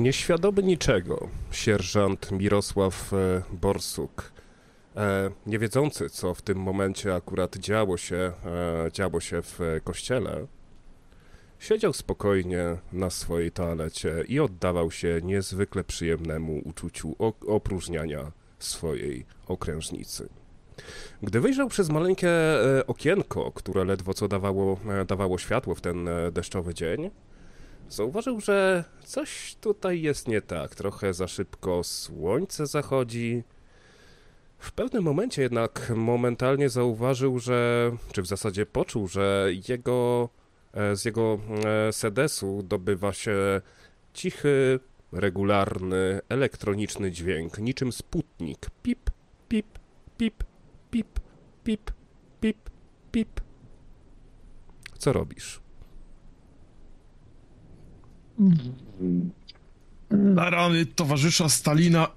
Nieświadomy niczego, sierżant Mirosław e, Borsuk, e, nie wiedzący, co w tym momencie akurat działo się, e, działo się w kościele, siedział spokojnie na swojej toalecie i oddawał się niezwykle przyjemnemu uczuciu opróżniania swojej okrężnicy. Gdy wyjrzał przez maleńkie okienko, które ledwo co dawało, dawało światło w ten deszczowy dzień, Zauważył, że coś tutaj jest nie tak. Trochę za szybko słońce zachodzi. W pewnym momencie jednak momentalnie zauważył, że, czy w zasadzie poczuł, że jego, e, z jego e, sedesu dobywa się cichy, regularny, elektroniczny dźwięk, niczym sputnik. Pip, pip, pip, pip, pip, pip, pip. Co robisz? Na rany towarzysza Stalina.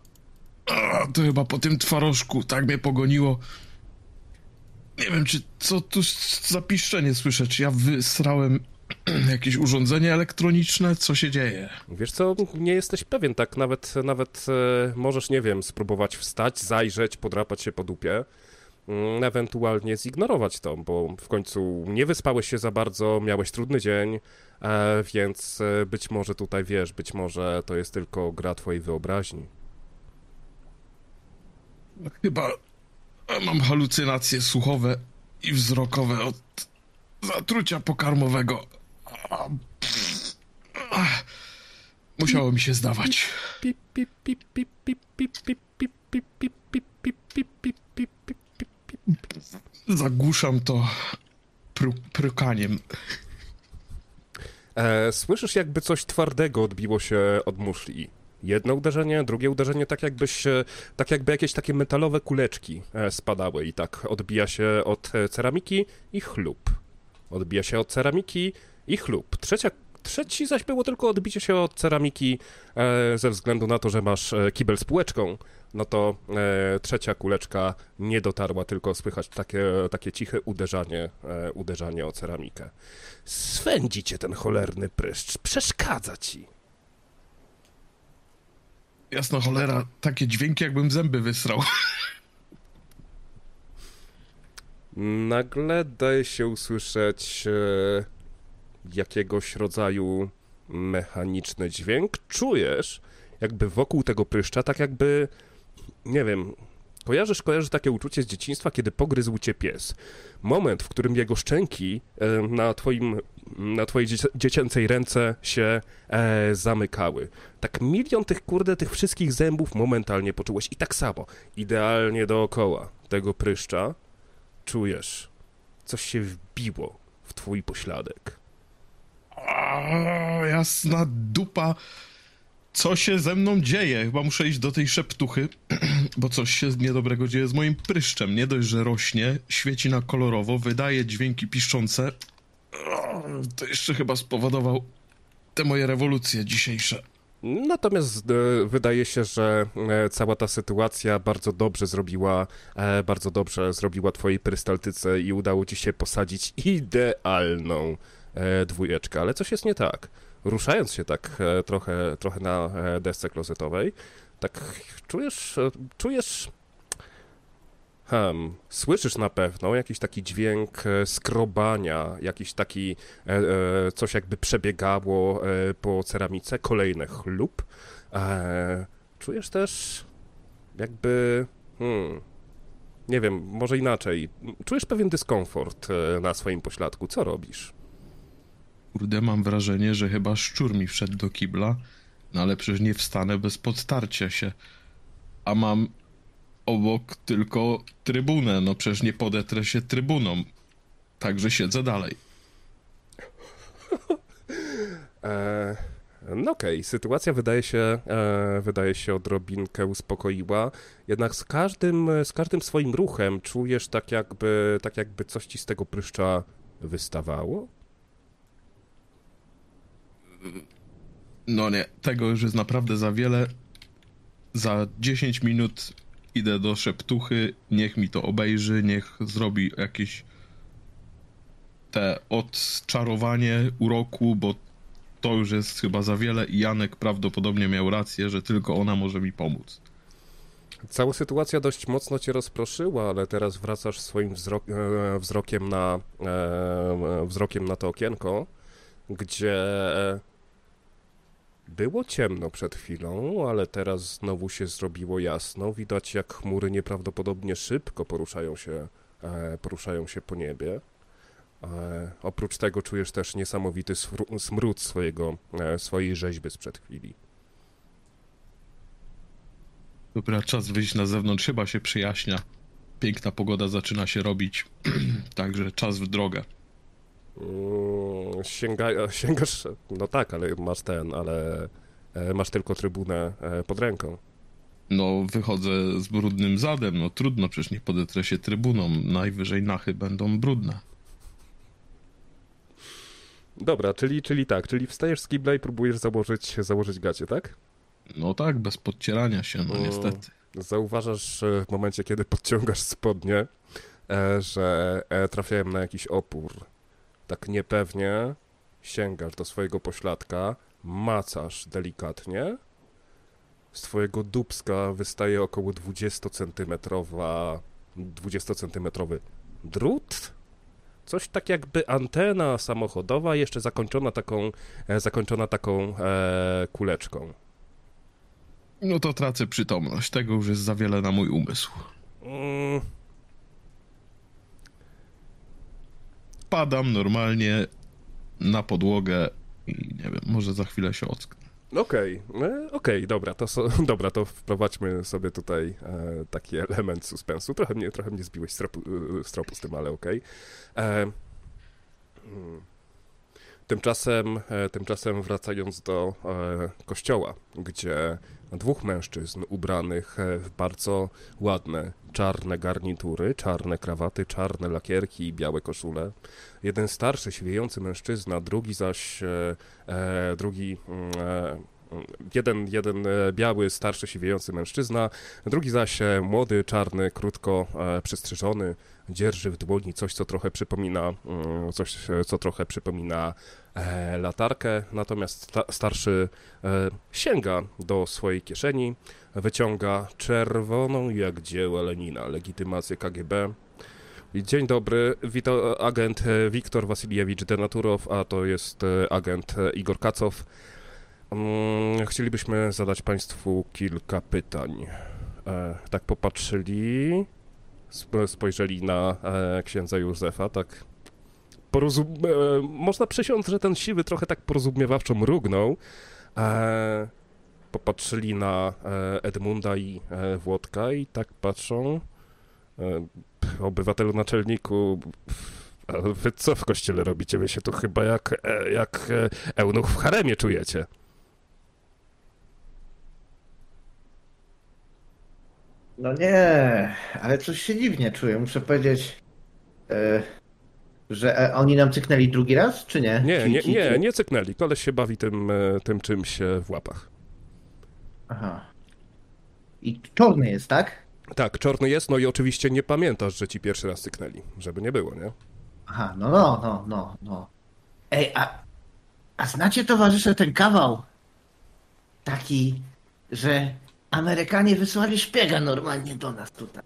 A, to chyba po tym twarożku tak mnie pogoniło. Nie wiem, czy co tu za piszczenie słyszę, czy ja wysrałem jakieś urządzenie elektroniczne? Co się dzieje? Wiesz co, nie jesteś pewien, tak nawet, nawet e, możesz, nie wiem, spróbować wstać, zajrzeć, podrapać się po dupie, ewentualnie zignorować to, bo w końcu nie wyspałeś się za bardzo, miałeś trudny dzień, E, więc e, być może tutaj wiesz, być może to jest tylko gra twojej wyobraźni. Chyba mam halucynacje słuchowe i wzrokowe od zatrucia pokarmowego. Musiało mi się zdawać. Zagłuszam to pru prukaniem. E, słyszysz, jakby coś twardego odbiło się od muszli. Jedno uderzenie, drugie uderzenie, tak jakbyś, tak jakby jakieś takie metalowe kuleczki e, spadały i tak odbija się od ceramiki i chlub. Odbija się od ceramiki i chlub. Trzecia, trzeci zaś było tylko odbicie się od ceramiki e, ze względu na to, że masz e, kibel z półeczką, no to e, trzecia kuleczka nie dotarła, tylko słychać takie, takie ciche uderzanie, uderzanie o ceramikę. Swędzi cię ten cholerny pryszcz, przeszkadza ci. Jasno cholera, takie dźwięki jakbym zęby wysrał. Nagle daje się usłyszeć jakiegoś rodzaju mechaniczny dźwięk. Czujesz, jakby wokół tego pryszcza, tak jakby nie wiem, kojarzysz, kojarzysz takie uczucie z dzieciństwa, kiedy pogryzł cię pies. Moment, w którym jego szczęki e, na twoim, na twojej dziecięcej ręce się e, zamykały. Tak milion tych, kurde, tych wszystkich zębów momentalnie poczułeś i tak samo, idealnie dookoła tego pryszcza czujesz, coś się wbiło w twój pośladek. Jasna dupa co się ze mną dzieje? Chyba muszę iść do tej szeptuchy, bo coś się niedobrego dzieje z moim pryszczem. Nie dość, że rośnie, świeci na kolorowo, wydaje dźwięki piszczące. To jeszcze chyba spowodował te moje rewolucje dzisiejsze. Natomiast e, wydaje się, że e, cała ta sytuacja bardzo dobrze zrobiła, e, bardzo dobrze zrobiła twojej prystaltyce i udało ci się posadzić idealną dwójeczkę. Ale coś jest nie tak ruszając się tak e, trochę, trochę na e, desce klozetowej, tak czujesz, e, czujesz, hmm, słyszysz na pewno jakiś taki dźwięk skrobania, jakiś taki, coś jakby przebiegało po ceramice, kolejny chlub. Czujesz też jakby, hmm, nie wiem, może inaczej, czujesz pewien dyskomfort na swoim pośladku. Co robisz? Kurde, mam wrażenie, że chyba szczur mi wszedł do kibla, no ale przecież nie wstanę bez podtarcia się. A mam obok tylko trybunę, no przecież nie podetrę się trybuną. Także siedzę dalej. e, no okej, okay. sytuacja wydaje się, e, wydaje się odrobinkę uspokoiła, jednak z każdym, z każdym swoim ruchem czujesz tak jakby, tak jakby coś ci z tego pryszcza wystawało? No nie, tego już jest naprawdę za wiele. Za 10 minut idę do szeptuchy, niech mi to obejrzy, niech zrobi jakieś te odczarowanie uroku, bo to już jest chyba za wiele i Janek prawdopodobnie miał rację, że tylko ona może mi pomóc. Cała sytuacja dość mocno cię rozproszyła, ale teraz wracasz swoim wzrok, e, wzrokiem, na, e, wzrokiem na to okienko, gdzie było ciemno przed chwilą, ale teraz znowu się zrobiło jasno. Widać, jak chmury nieprawdopodobnie szybko poruszają się, e, poruszają się po niebie. E, oprócz tego czujesz też niesamowity smród swojego, e, swojej rzeźby sprzed chwili. Dobra, czas wyjść na zewnątrz, chyba się przyjaśnia. Piękna pogoda zaczyna się robić, także czas w drogę. Mm, Sięga, sięgasz, no tak, ale masz ten, ale e, masz tylko trybunę e, pod ręką. No, wychodzę z brudnym zadem, no trudno, przecież nie podetrę się trybuną. Najwyżej nachy będą brudne. Dobra, czyli, czyli tak, czyli wstajesz z kibla i próbujesz założyć, założyć gacie, tak? No tak, bez podcierania się, no Mm. niestety. Zauważasz e, w momencie, kiedy podciągasz spodnie, e, że e, trafiałem na jakiś opór. Tak niepewnie sięgasz do swojego pośladka, macasz delikatnie. Z twojego dubska wystaje około 20-centymetrowa 20-centymetrowy drut. Coś tak jakby antena samochodowa, jeszcze zakończona taką, e, zakończona taką e, kuleczką. No to tracę przytomność, tego już jest za wiele na mój umysł. Mm, Padam normalnie na podłogę i nie wiem, może za chwilę się ocknę. Okej, e, okej, dobra, to so, dobra, to wprowadźmy sobie tutaj e, taki element suspensu. Trochę mnie, trochę mnie zbiłeś z tropu, e, z tropu z tym, ale okej. E, mm. Tymczasem, e, tymczasem wracając do e, kościoła, gdzie dwóch mężczyzn ubranych e, w bardzo ładne czarne garnitury, czarne krawaty, czarne lakierki i białe koszule. Jeden starszy, siwiejący mężczyzna, drugi zaś, e, e, drugi, mm, e, jeden, jeden e, biały, starszy, siwiejący mężczyzna, drugi zaś młody, czarny, krótko przystrzyżony, dzierży w dłoni coś, co trochę przypomina, mm, coś, co trochę przypomina latarkę, natomiast sta, starszy e, sięga do swojej kieszeni, wyciąga czerwoną jak dzieło Lenina legitymację KGB. Dzień dobry, witam agent e, Wiktor Wasilijewicz Denaturow, a to jest e, agent e, Igor Kacow. Mm, Chcielibyśmy zadać Państwu kilka pytań. E, Tak popatrzyli, sp- spojrzeli na e, księdza Józefa, tak porozum... e, można przysiąc, że ten siwy trochę tak porozumiewawczo mrugnął. E, Popatrzyli na e, Edmunda i e, Włodka i tak patrzą. Obywatelu naczelniku, wy co w kościele robicie? Wy się tu chyba jak, jak eunuch w haremie czujecie. No nie, ale coś się dziwnie czuję. Muszę powiedzieć, że e, oni nam cyknęli drugi raz, czy nie? Nie, nie, nie, nie cyknęli. Koleś się bawi tym, e, tym czymś e, w łapach. Aha. I czarny jest, tak? Tak, czarny jest, no i oczywiście nie pamiętasz, że ci pierwszy raz cyknęli, żeby nie było, nie? Aha, no, no, no, no, no. Ej, a, a znacie towarzysze ten kawał? Taki, że Amerykanie wysłali szpiega normalnie do nas tutaj.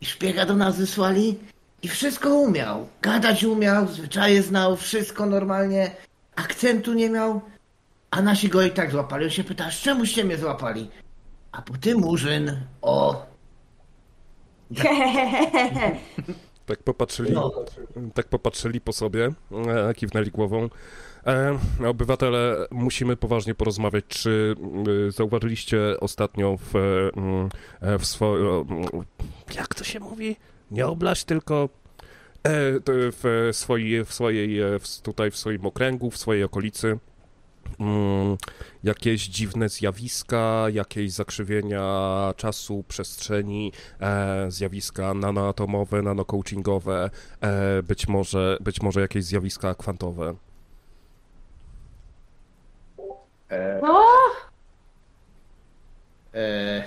I szpiega do nas wysłali i wszystko umiał. Gadać umiał, zwyczaje znał, wszystko normalnie. Akcentu nie miał. A nasi go i tak złapali. On się pyta, czemuście mnie złapali? A po ty murzyn, o, Tak popatrzyli, No. tak popatrzyli po sobie, e, kiwnęli głową. E, obywatele, musimy poważnie porozmawiać. Czy y, zauważyliście ostatnio w, e, w swoim... Jak to się mówi? Nie oblać, tylko e, w, swojej, w swojej, e, w, tutaj w swoim okręgu, w swojej okolicy mm, jakieś dziwne zjawiska, jakieś zakrzywienia czasu, przestrzeni, e, zjawiska nanoatomowe, nanocoachingowe, e, być, może, być może jakieś zjawiska kwantowe. O, e,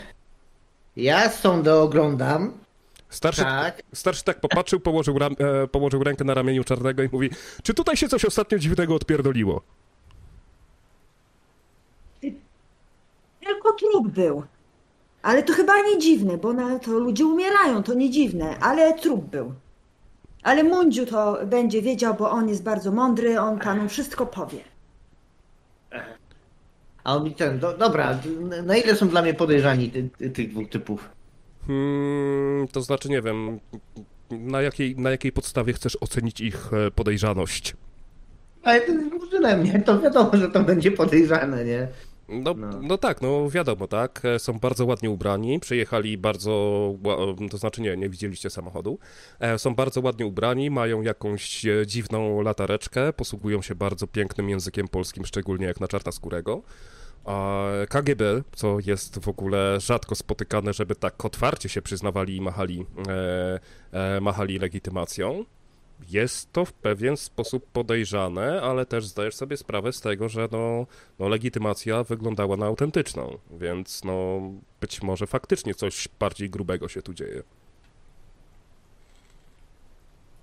ja sądę oglądam. Starszy tak, starszy tak popatrzył, położył, ram, e, położył rękę na ramieniu czarnego i mówi: Czy tutaj się coś ostatnio dziwnego odpierdoliło? Tylko trup był. Ale to chyba nie dziwne, bo na to ludzie umierają, to nie dziwne, ale trup był. Ale Mundziu to będzie wiedział, bo on jest bardzo mądry, on panu wszystko powie. A on mi ten, do, dobra, na ile są dla mnie podejrzani tych ty, ty dwóch typów? Hmm, to znaczy, nie wiem, na jakiej, na jakiej podstawie chcesz ocenić ich e, podejrzaność? Ale to jest murzynem, nie? To wiadomo, że to będzie podejrzane, nie? No, No. no. tak, no wiadomo, tak. E, Są bardzo ładnie ubrani, przyjechali bardzo, ła- to znaczy nie, nie widzieliście samochodu. E, Są bardzo ładnie ubrani, mają jakąś e, dziwną latareczkę, posługują się bardzo pięknym językiem polskim, szczególnie jak na czarnoskórego. A KGB, co jest w ogóle rzadko spotykane, żeby tak otwarcie się przyznawali i machali, e, e, machali legitymacją. Jest to w pewien sposób podejrzane, ale też zdajesz sobie sprawę z tego, że no, no legitymacja wyglądała na autentyczną, więc no być może faktycznie coś bardziej grubego się tu dzieje.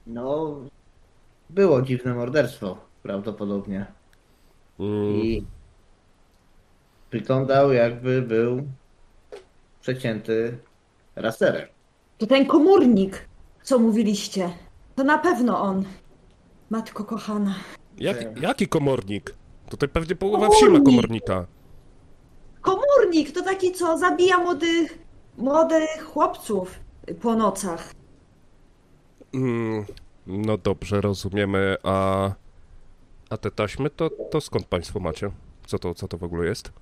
No, było dziwne morderstwo, prawdopodobnie. Mm, I wyglądał jakby był przecięty raserem. To ten komórnik, co mówiliście. To na pewno on. Matko kochana. jak, jaki komornik? Tutaj pewnie połowa wsi ma Komornik. komornika. Komórnik to taki, co zabija młodych, młodych chłopców po nocach. Mm, no dobrze, rozumiemy, a, a te taśmy to, to skąd państwo macie? Co to, co to w ogóle jest?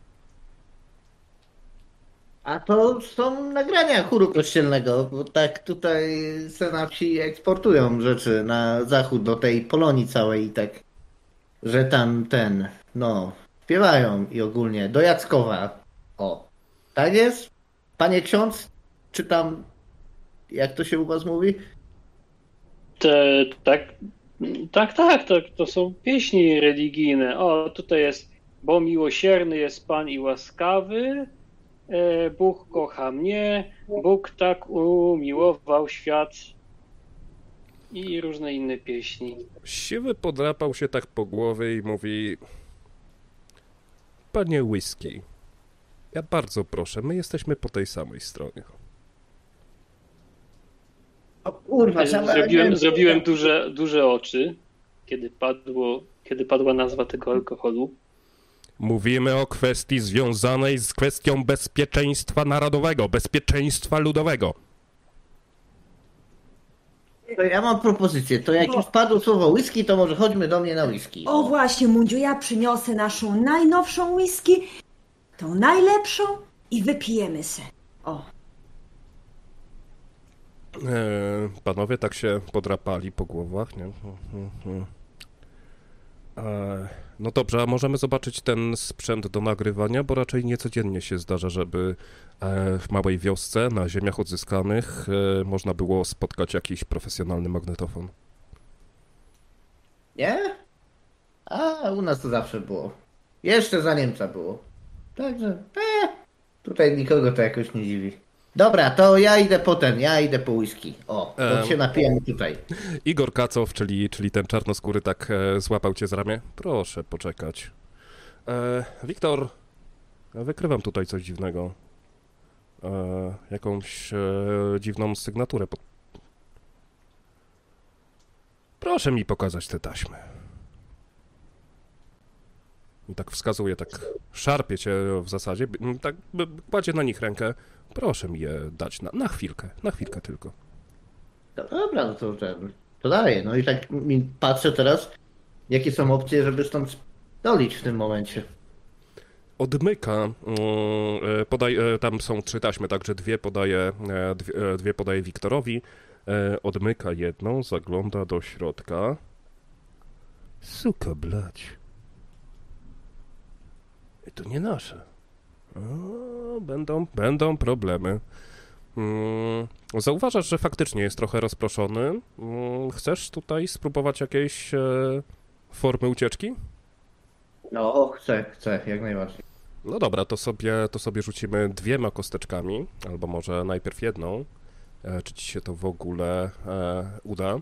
A to są nagrania chóru kościelnego, bo tak tutaj se na wsi eksportują rzeczy na zachód do tej Polonii całej i tak, że tam ten, no, śpiewają i ogólnie do Jackowa. O, tak jest? Panie ksiądz, czy tam, jak to się u was mówi? Te, tak, tak, tak, to, to są pieśni religijne. O, tutaj jest, bo miłosierny jest Pan i łaskawy, Bóg kocha mnie, Bóg tak umiłował świat i różne inne pieśni. Siwy podrapał się tak po głowie i mówi: Panie whisky, ja bardzo proszę, my jesteśmy po tej samej stronie. O kurwa, Zrobiłem, zrobiłem duże, duże oczy, kiedy, padło, kiedy padła nazwa tego alkoholu. Mówimy o kwestii związanej z kwestią bezpieczeństwa narodowego, bezpieczeństwa ludowego. To ja mam propozycję, to jak już padło słowo whisky, to może chodźmy do mnie na whisky. O właśnie, Mundziu, ja przyniosę naszą najnowszą whisky, tą najlepszą i wypijemy se. O, E, panowie tak się podrapali po głowach, nie? E, no dobrze, a możemy zobaczyć ten sprzęt do nagrywania, bo raczej niecodziennie się zdarza, żeby e, w małej wiosce na ziemiach odzyskanych e, można było spotkać jakiś profesjonalny magnetofon. Nie? A u nas to zawsze było. Jeszcze za Niemca było. Także, e, tutaj nikogo to jakoś nie dziwi. Dobra, to ja idę po ten, ja idę po whisky. O, to Em. się napijemy tutaj. Igor Kacow, czyli, czyli ten czarnoskóry, tak e, złapał cię z ramię. Proszę poczekać. E, Wiktor, wykrywam tutaj coś dziwnego. E, jakąś e, dziwną sygnaturę. Proszę mi pokazać te taśmy. I tak wskazuje, tak szarpie cię w zasadzie, b- tak kładzie na nich rękę. Proszę mi je dać na, na chwilkę, na chwilkę tylko. No Dobra, no to, to daję. No i tak mi patrzę teraz, jakie są opcje, żeby stąd dolić w tym momencie. odmyka, mm, e, podaj, e, tam są trzy taśmy, także dwie podaje, e, dwie, dwie podaje Wiktorowi, odmyka jedną, zagląda do środka. Suka blać. I to nie nasze. O, będą, będą problemy. Mm, Zauważasz, że faktycznie jest trochę rozproszony. Mm, Chcesz tutaj spróbować jakiejś e, formy ucieczki? No, chcę, chcę, jak najbardziej. No dobra, to sobie, to sobie rzucimy dwiema kosteczkami, albo może najpierw jedną. E, czy ci się to w ogóle e, uda?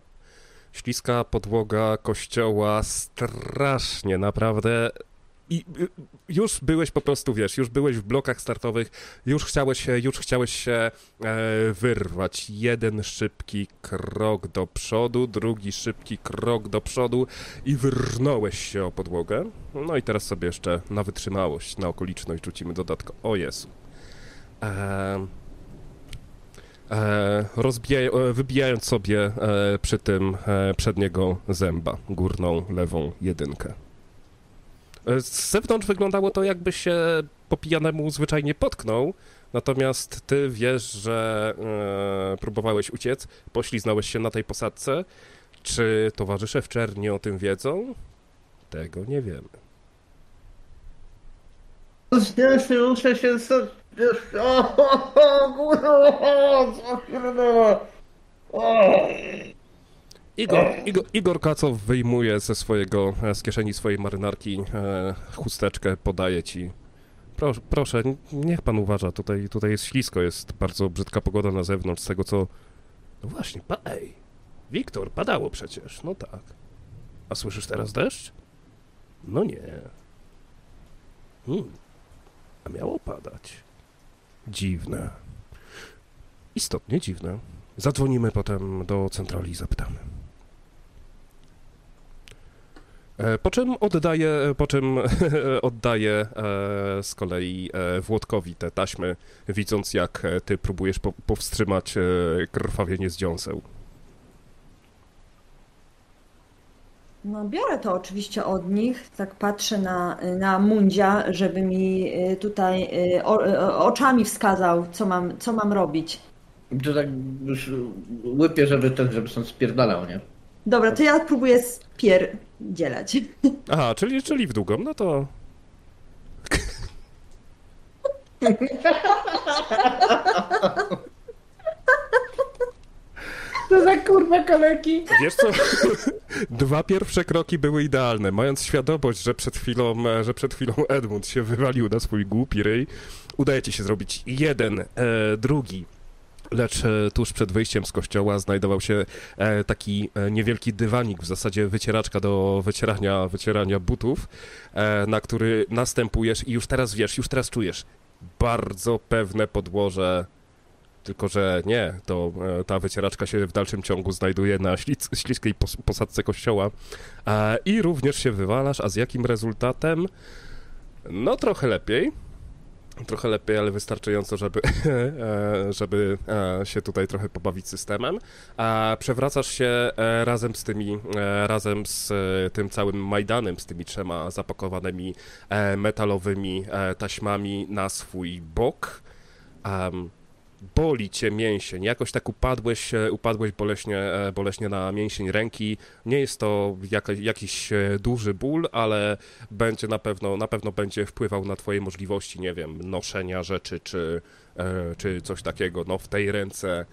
Śliska podłoga kościoła strasznie, naprawdę i y, już byłeś po prostu, wiesz, już byłeś w blokach startowych, już chciałeś się, już chciałeś się e, wyrwać. Jeden szybki krok do przodu, drugi szybki krok do przodu i wyrnąłeś się o podłogę. No i teraz sobie jeszcze na wytrzymałość, na okoliczność rzucimy dodatko. O Jezu. E, e, rozbijaj, e, wybijając sobie e, przy tym e, przedniego zęba, górną lewą jedynkę. E, Z zewnątrz wyglądało to, jakby się po pijanemu zwyczajnie potknął, natomiast ty wiesz, że e, próbowałeś uciec, pośliznąłeś się na tej posadce. Czy towarzysze w czerni o tym wiedzą? Tego nie wiemy. Zdjęcie, muszę się... so- O, o, o, kurwa, o, co pierdolę. O. Igor, Igor, Igor Kacow wyjmuje ze swojego, e, z kieszeni swojej marynarki e, chusteczkę, podaje ci. Proszę, proszę, niech pan uważa, tutaj, tutaj jest ślisko, jest bardzo brzydka pogoda na zewnątrz, z tego co... No właśnie, pa, ej, Wiktor, padało przecież, no tak. A słyszysz teraz deszcz? No nie. Hmm. A miało padać. Dziwne. Istotnie dziwne. Zadzwonimy potem do centrali i zapytamy. E, Po czym oddaję, po czym oddaję e, z kolei e, Włodkowi te taśmy, widząc jak e, ty próbujesz po, powstrzymać e, krwawienie z dziąseł. No biorę to oczywiście od nich, tak patrzę na, na Mundzia, żeby mi tutaj o, o, oczami wskazał, co mam, co mam robić. To tak już łypię, żeby ten, żeby stąd spierdalał, nie? Dobra, to ja próbuję spierdzielać. Aha, czyli, czyli w długą, no to... To za kurwa kaleki. Wiesz co? Dwa pierwsze kroki były idealne. Mając świadomość, że przed chwilą, e, że przed chwilą Edmund się wywalił na swój głupi ryj, udaje ci się zrobić jeden, e, drugi. Lecz e, tuż przed wyjściem z kościoła znajdował się e, taki e, niewielki dywanik, w zasadzie wycieraczka do wycierania, wycierania butów, na który następujesz i już teraz wiesz, już teraz czujesz bardzo pewne podłoże tylko, że nie, to ta wycieraczka się w dalszym ciągu znajduje na śliskiej pos, posadce kościoła i również się wywalasz, a z jakim rezultatem? No trochę lepiej. Trochę lepiej, ale wystarczająco, żeby, e, żeby e, się tutaj trochę pobawić systemem. A przewracasz się e, razem z tymi, razem z tym całym Majdanem, z tymi trzema zapakowanymi metalowymi taśmami na swój bok. Em, boli cię mięsień, jakoś tak upadłeś, e, upadłeś boleśnie, e, boleśnie na mięsień ręki. Nie jest to jakiś e, duży ból, ale będzie na pewno, na pewno będzie wpływał na twoje możliwości, nie wiem, noszenia rzeczy czy, czy coś takiego. No w tej ręce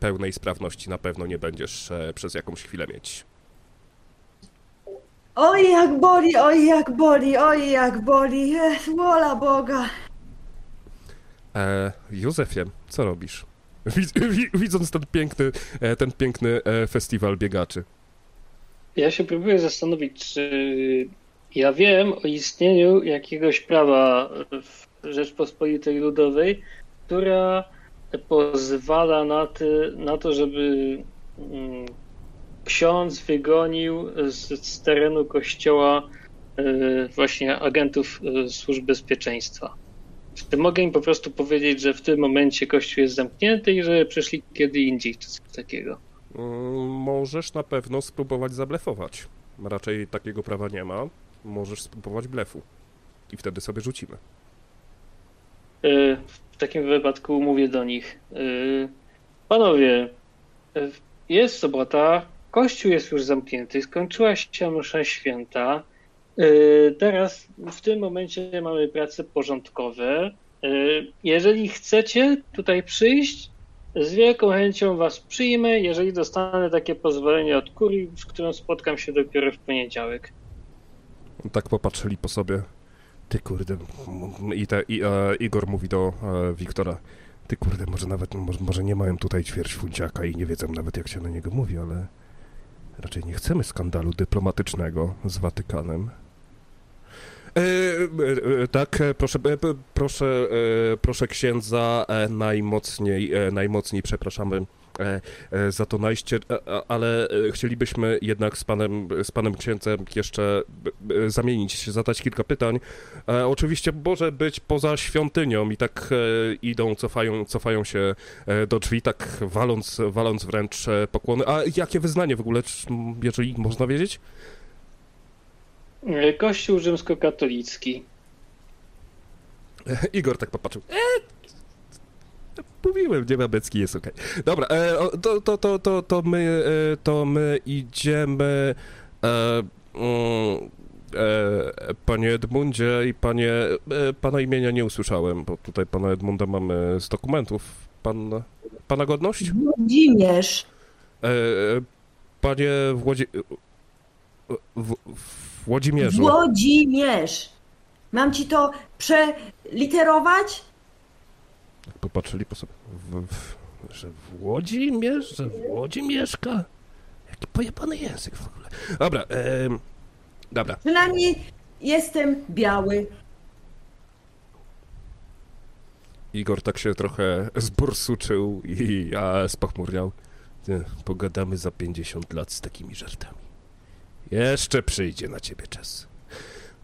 pełnej sprawności na pewno nie będziesz przez jakąś chwilę mieć. Oj, jak boli, oj, jak boli, oj, jak boli. Wola Boga. E, Józefie, co robisz? Widz, wi- widząc ten piękny, e, ten piękny e, festiwal biegaczy. Ja się próbuję zastanowić, czy ja wiem o istnieniu jakiegoś prawa w Rzeczpospolitej Ludowej, która pozwala na, ty, na to, żeby mm, ksiądz wygonił z, z terenu kościoła y, właśnie agentów służb bezpieczeństwa. Czy mogę im po prostu powiedzieć, że w tym momencie kościół jest zamknięty i że przyszli kiedy indziej, czy coś takiego? Mm, Możesz na pewno spróbować zablefować. Raczej takiego prawa nie ma. Możesz spróbować blefu. I wtedy sobie rzucimy. Y, W takim wypadku mówię do nich: y, Panowie, y, jest sobota, kościół jest już zamknięty, skończyła się msza święta. Y, Teraz w tym momencie mamy prace porządkowe. Y, Jeżeli chcecie tutaj przyjść, z wielką chęcią was przyjmę, jeżeli dostanę takie pozwolenie od kurii, z którą spotkam się dopiero w poniedziałek. Tak popatrzyli po sobie. Ty kurde. I, te, i e, Igor mówi do e, Wiktora. Ty kurde, może nawet, może, może nie mają tutaj ćwierć funciaka i nie wiedzą nawet jak się na niego mówi, ale raczej nie chcemy skandalu dyplomatycznego z Watykanem. E, e, e, tak, proszę, proszę, proszę księdza, najmocniej, najmocniej przepraszamy za to najście, ale chcielibyśmy jednak z panem, z panem księdzem jeszcze zamienić się, zadać kilka pytań. Oczywiście może być poza świątynią i tak idą, cofają, cofają się do drzwi, tak waląc, waląc wręcz pokłony. A jakie wyznanie w ogóle, jeżeli można wiedzieć? Kościół rzymskokatolicki. Igor tak popatrzył. E, mówiłem, niemiecki jest okej. Dobra, e, to, to, to, to, to, my, e, to my idziemy. E, mm, e, panie Edmundzie i panie. E, pana imienia nie usłyszałem, bo tutaj pana Edmunda mamy z dokumentów. Pan, pana godność? Włodzimierz. E, panie Włodzi... W, w Włodzimierzu. Włodzimierz. Mam ci to przeliterować? Tak popatrzyli po sobie. W, w, że w Łodzi miesz, że w Łodzi mieszka? Jaki pojebany język w ogóle. Dobra, em, dobra. Przynajmniej jestem biały. Igor tak się trochę zborsuczył i a, spochmurniał. Pogadamy za 50 lat z takimi żartami. Jeszcze przyjdzie na ciebie czas.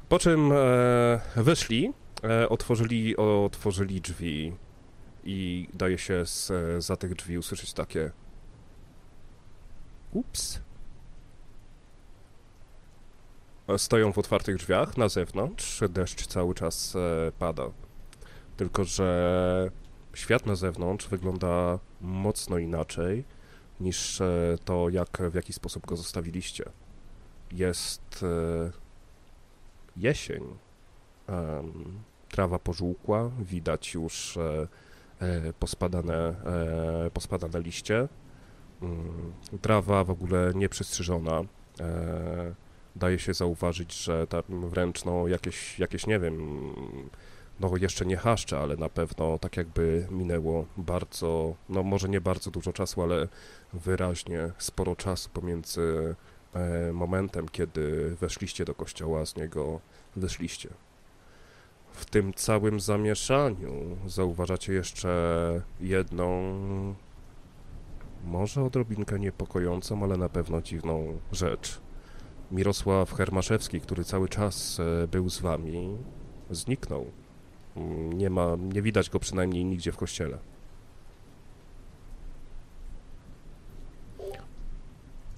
Po czym e, wyszli, e, otworzyli, otworzyli drzwi i daje się z, za tych drzwi usłyszeć takie ups. E, Stoją w otwartych drzwiach na zewnątrz, deszcz cały czas e, pada. Tylko, że świat na zewnątrz wygląda mocno inaczej niż e, to, jak, w jaki sposób go zostawiliście. Jest e, jesień. Trawa pożółkła, widać już e, e, pospadane, pospadane liście. Mm, Trawa w ogóle nieprzystrzyżona. Daje się zauważyć, że tam wręcz no, jakieś, jakieś, nie wiem, no jeszcze nie chaszcze, ale na pewno tak jakby minęło bardzo, no może nie bardzo dużo czasu, ale wyraźnie sporo czasu pomiędzy momentem, kiedy weszliście do kościoła, z niego wyszliście. W tym całym zamieszaniu zauważacie jeszcze jedną, może odrobinkę niepokojącą, ale na pewno dziwną rzecz. Mirosław Hermaszewski, który cały czas e, był z wami, zniknął. Mm, Nie ma, nie widać go przynajmniej nigdzie w kościele.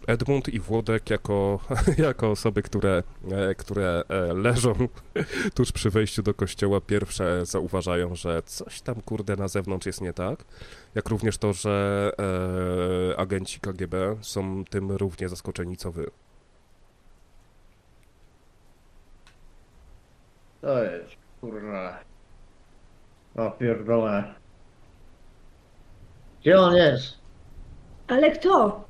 Edmund i Włodek jako, jako osoby, które, e, które e, leżą tuż przy wejściu do kościoła, pierwsze zauważają, że coś tam kurde na zewnątrz jest nie tak. Jak również to, że e, agenci KGB są tym równie zaskoczeni co wy. To jest, kurwa. O pierdolę. Gdzie on jest? Ale kto?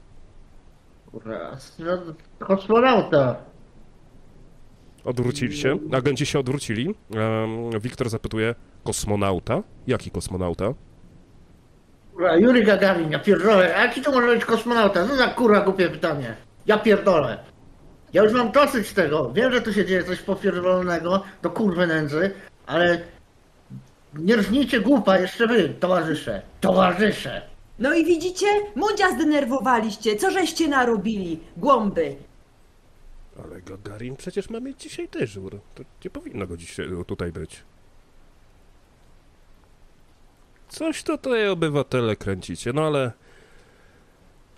Kurwa, no, kosmonauta. Odwrócili się, agenci się odwrócili. Em, Wiktor zapytuje, kosmonauta? Jaki kosmonauta? Kurwa, Yuri Gagarin, ja pierdolę. A jaki to może być kosmonauta? Co za kurwa głupie pytanie. Ja pierdolę. Ja już mam dosyć tego. Wiem, że tu się dzieje coś popierdolonego do kurwy nędzy, ale nie rżnijcie głupa jeszcze wy, towarzysze. Towarzysze. No i widzicie? Mundzia zdenerwowaliście. Co żeście narobili? Głąby. Ale Gagarin przecież ma mieć dzisiaj dyżur. To nie powinno go dzisiaj tutaj być. Coś tutaj obywatele kręcicie, no ale...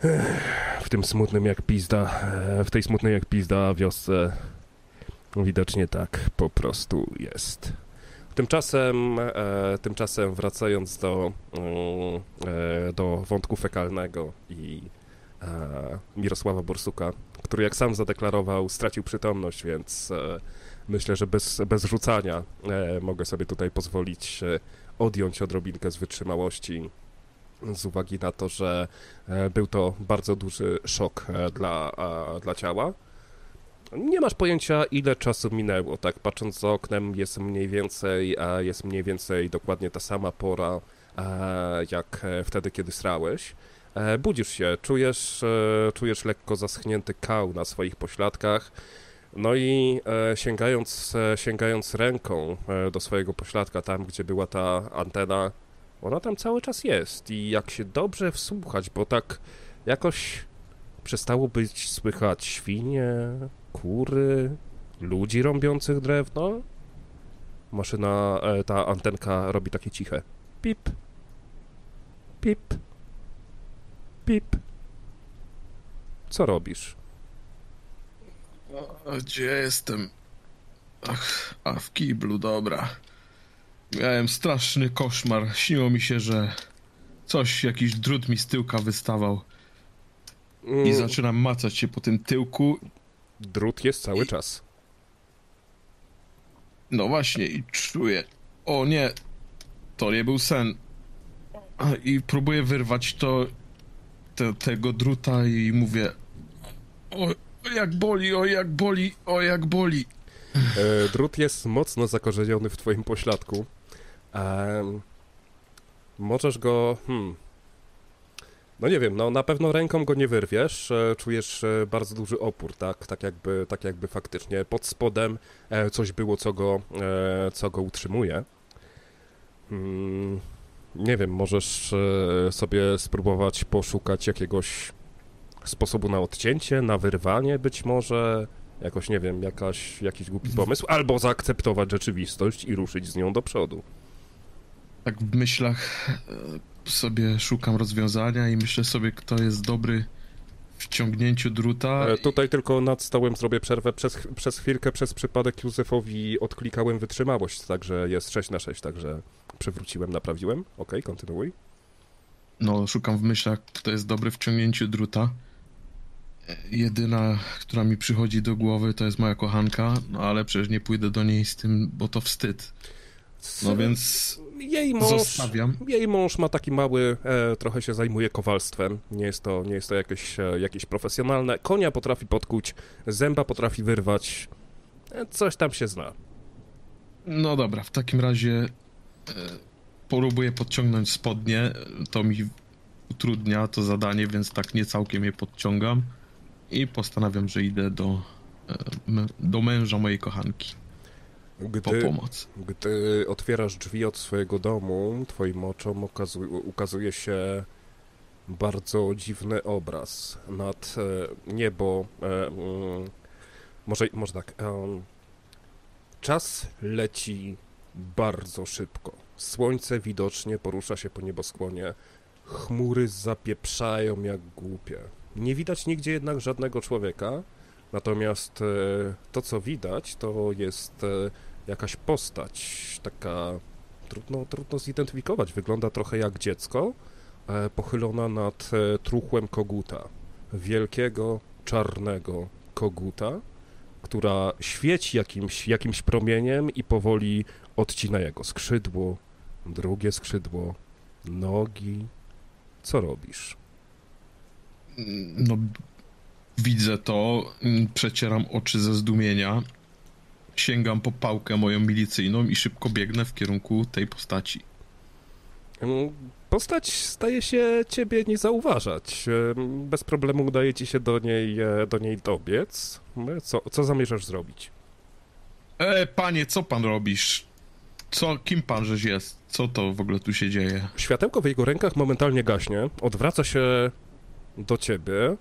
Ech, W tym smutnym jak pizda, e, w tej smutnej jak pizda wiosce widocznie tak po prostu jest. Tymczasem, e, tymczasem wracając do, mm, e, do wątku fekalnego i e, Mirosława Borsuka, który jak sam zadeklarował, stracił przytomność, więc myślę, że bez, bez rzucania mogę sobie tutaj pozwolić odjąć odrobinkę z wytrzymałości z uwagi na to, że był to bardzo duży szok dla, dla ciała. Nie masz pojęcia, ile czasu minęło, tak? Patrząc za oknem, jest mniej więcej, jest mniej więcej dokładnie ta sama pora, e, jak e, wtedy, kiedy srałeś. E, Budzisz się, czujesz, czujesz lekko zaschnięty kał na swoich pośladkach. No i sięgając, sięgając ręką do swojego pośladka, tam gdzie była ta antena, ona tam cały czas jest. I jak się dobrze wsłuchać, bo tak jakoś przestało być słychać świnie, kury, ludzi rąbiących drewno. Maszyna, e, ta antenka robi takie ciche pip, pip, pip. Co robisz? A gdzie jestem? Ach, a w kiblu, dobra. Miałem straszny koszmar. Śniło mi się, że coś, jakiś drut mi z tyłka wystawał. I Mm, zaczynam macać się po tym tyłku. Drut jest cały czas. No właśnie, i czuję. O nie, to nie był sen. I próbuję wyrwać to. Te, tego druta i mówię. O, o jak boli, o jak boli, o jak boli. E, drut jest mocno zakorzeniony w twoim pośladku. Em, możesz go. Hmm. No nie wiem, no na pewno ręką go nie wyrwiesz. E, czujesz e, bardzo duży opór, tak? Tak jakby, tak jakby faktycznie pod spodem e, coś było, co go, co go utrzymuje. Hmm, nie wiem, możesz sobie spróbować poszukać jakiegoś sposobu na odcięcie, na wyrwanie być może. Jakoś, nie wiem, jakaś, jakiś głupi pomysł, albo zaakceptować rzeczywistość i ruszyć z nią do przodu. Tak w myślach sobie szukam rozwiązania i myślę sobie, kto jest dobry w ciągnięciu druta. E, tutaj tylko nad stołem zrobię przerwę. Przez, przez chwilkę, przez przypadek Józefowi odklikałem wytrzymałość, także jest 6 na 6, także przywróciłem, naprawiłem. Okej, kontynuuj. No, szukam w myślach, kto jest dobry w ciągnięciu druta. E, Jedyna, która mi przychodzi do głowy, to jest moja kochanka, no ale przecież nie pójdę do niej z tym, bo to wstyd. No więc Jej mąż, zostawiam. jej mąż ma taki mały, e, trochę się zajmuje kowalstwem. Nie jest to, nie jest to jakieś, e, jakieś profesjonalne. Konia potrafi podkuć, zęba potrafi wyrwać. E, coś tam się zna. No dobra, w takim razie e, próbuję podciągnąć spodnie. To mi utrudnia to zadanie, więc tak nie całkiem je podciągam. I postanawiam, że idę do, e, do męża mojej kochanki po Gdy, pomoc. Gdy otwierasz drzwi od swojego domu, twoim oczom okazu- ukazuje się bardzo dziwny obraz. Nad e, niebo, e, mm, może, może tak, em, czas leci bardzo szybko. Słońce widocznie porusza się po nieboskłonie. Chmury zapieprzają jak głupie. Nie widać nigdzie jednak żadnego człowieka, natomiast e, to, co widać, to jest e, jakaś postać, taka trudno, trudno zidentyfikować. Wygląda trochę jak dziecko, e, pochylona nad truchłem koguta. Wielkiego, czarnego koguta, która świeci jakimś, jakimś promieniem i powoli odcina jego skrzydło, drugie skrzydło, nogi. Co robisz? No, widzę to, mm, przecieram oczy ze zdumienia, sięgam po pałkę moją milicyjną i szybko biegnę w kierunku tej postaci. Mm, Postać staje się ciebie nie zauważać. Bez problemu udaje ci się do niej, e, do niej dobiec. E, Co, co zamierzasz zrobić? E, panie, co pan robisz? Co, kim pan żeś jest? Co to w ogóle tu się dzieje? Światełko w jego rękach momentalnie gaśnie, odwraca się do ciebie.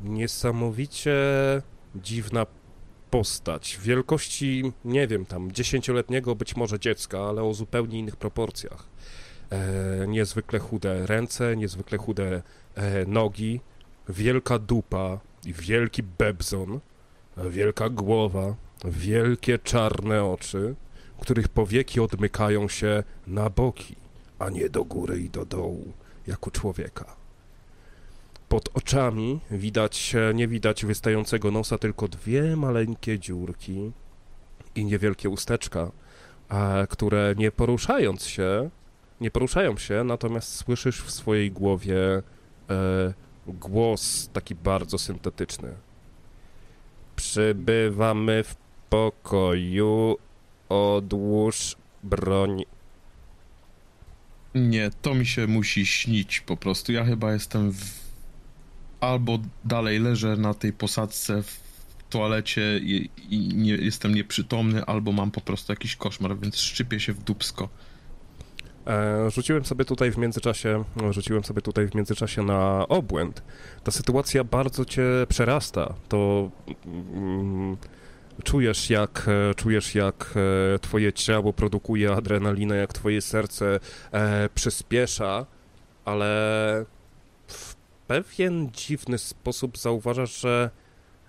Niesamowicie dziwna postać. Wielkości, nie wiem, tam dziesięcioletniego być może dziecka, ale o zupełnie innych proporcjach. E, niezwykle chude ręce, niezwykle chude e, nogi, wielka dupa i wielki bebzon, wielka głowa, wielkie czarne oczy, których powieki odmykają się na boki, a nie do góry i do dołu, jak u człowieka. Pod oczami widać, nie widać wystającego nosa, tylko dwie maleńkie dziurki i niewielkie usteczka, które nie poruszając się, nie poruszają się, natomiast słyszysz w swojej głowie e, głos taki bardzo syntetyczny. Przybywamy w pokoju, odłóż broń. Nie, to mi się musi śnić po prostu. Ja chyba jestem w... Albo dalej leżę na tej posadzce w toalecie i, i nie, jestem nieprzytomny, albo mam po prostu jakiś koszmar, więc szczypię się w dubsko. E, rzuciłem sobie tutaj w międzyczasie, rzuciłem sobie tutaj w międzyczasie na obłęd. Ta sytuacja bardzo cię przerasta. To mm, czujesz jak, e, czujesz jak e, twoje ciało produkuje adrenalinę, jak twoje serce e, przyspiesza, ale pewien dziwny sposób zauważasz, że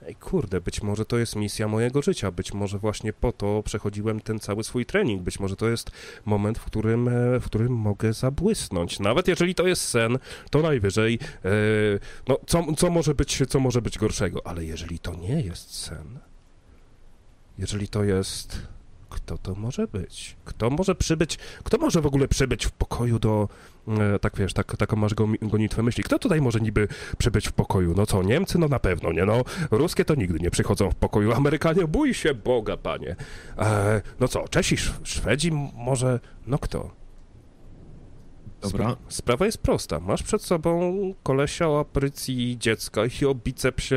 Ej, kurde, być może to jest misja mojego życia, być może właśnie po to przechodziłem ten cały swój trening, być może to jest moment, w którym, e, w którym mogę zabłysnąć. Nawet jeżeli to jest sen, to najwyżej, e, no co, co, może być, co może być gorszego, ale jeżeli to nie jest sen, jeżeli to jest kto to może być? Kto może przybyć, kto może w ogóle przybyć w pokoju do, tak wiesz, tak, taką masz gonitwę myśli, kto tutaj może niby przybyć w pokoju? No co, Niemcy? No na pewno, nie no, ruskie to nigdy nie przychodzą w pokoju, Amerykanie, bój się Boga, panie. E, no co, Czesi, Szwedzi może, no kto? Dobra. Sprawa jest prosta. Masz przed sobą kolesia o aprycji dziecka i o bicepsie,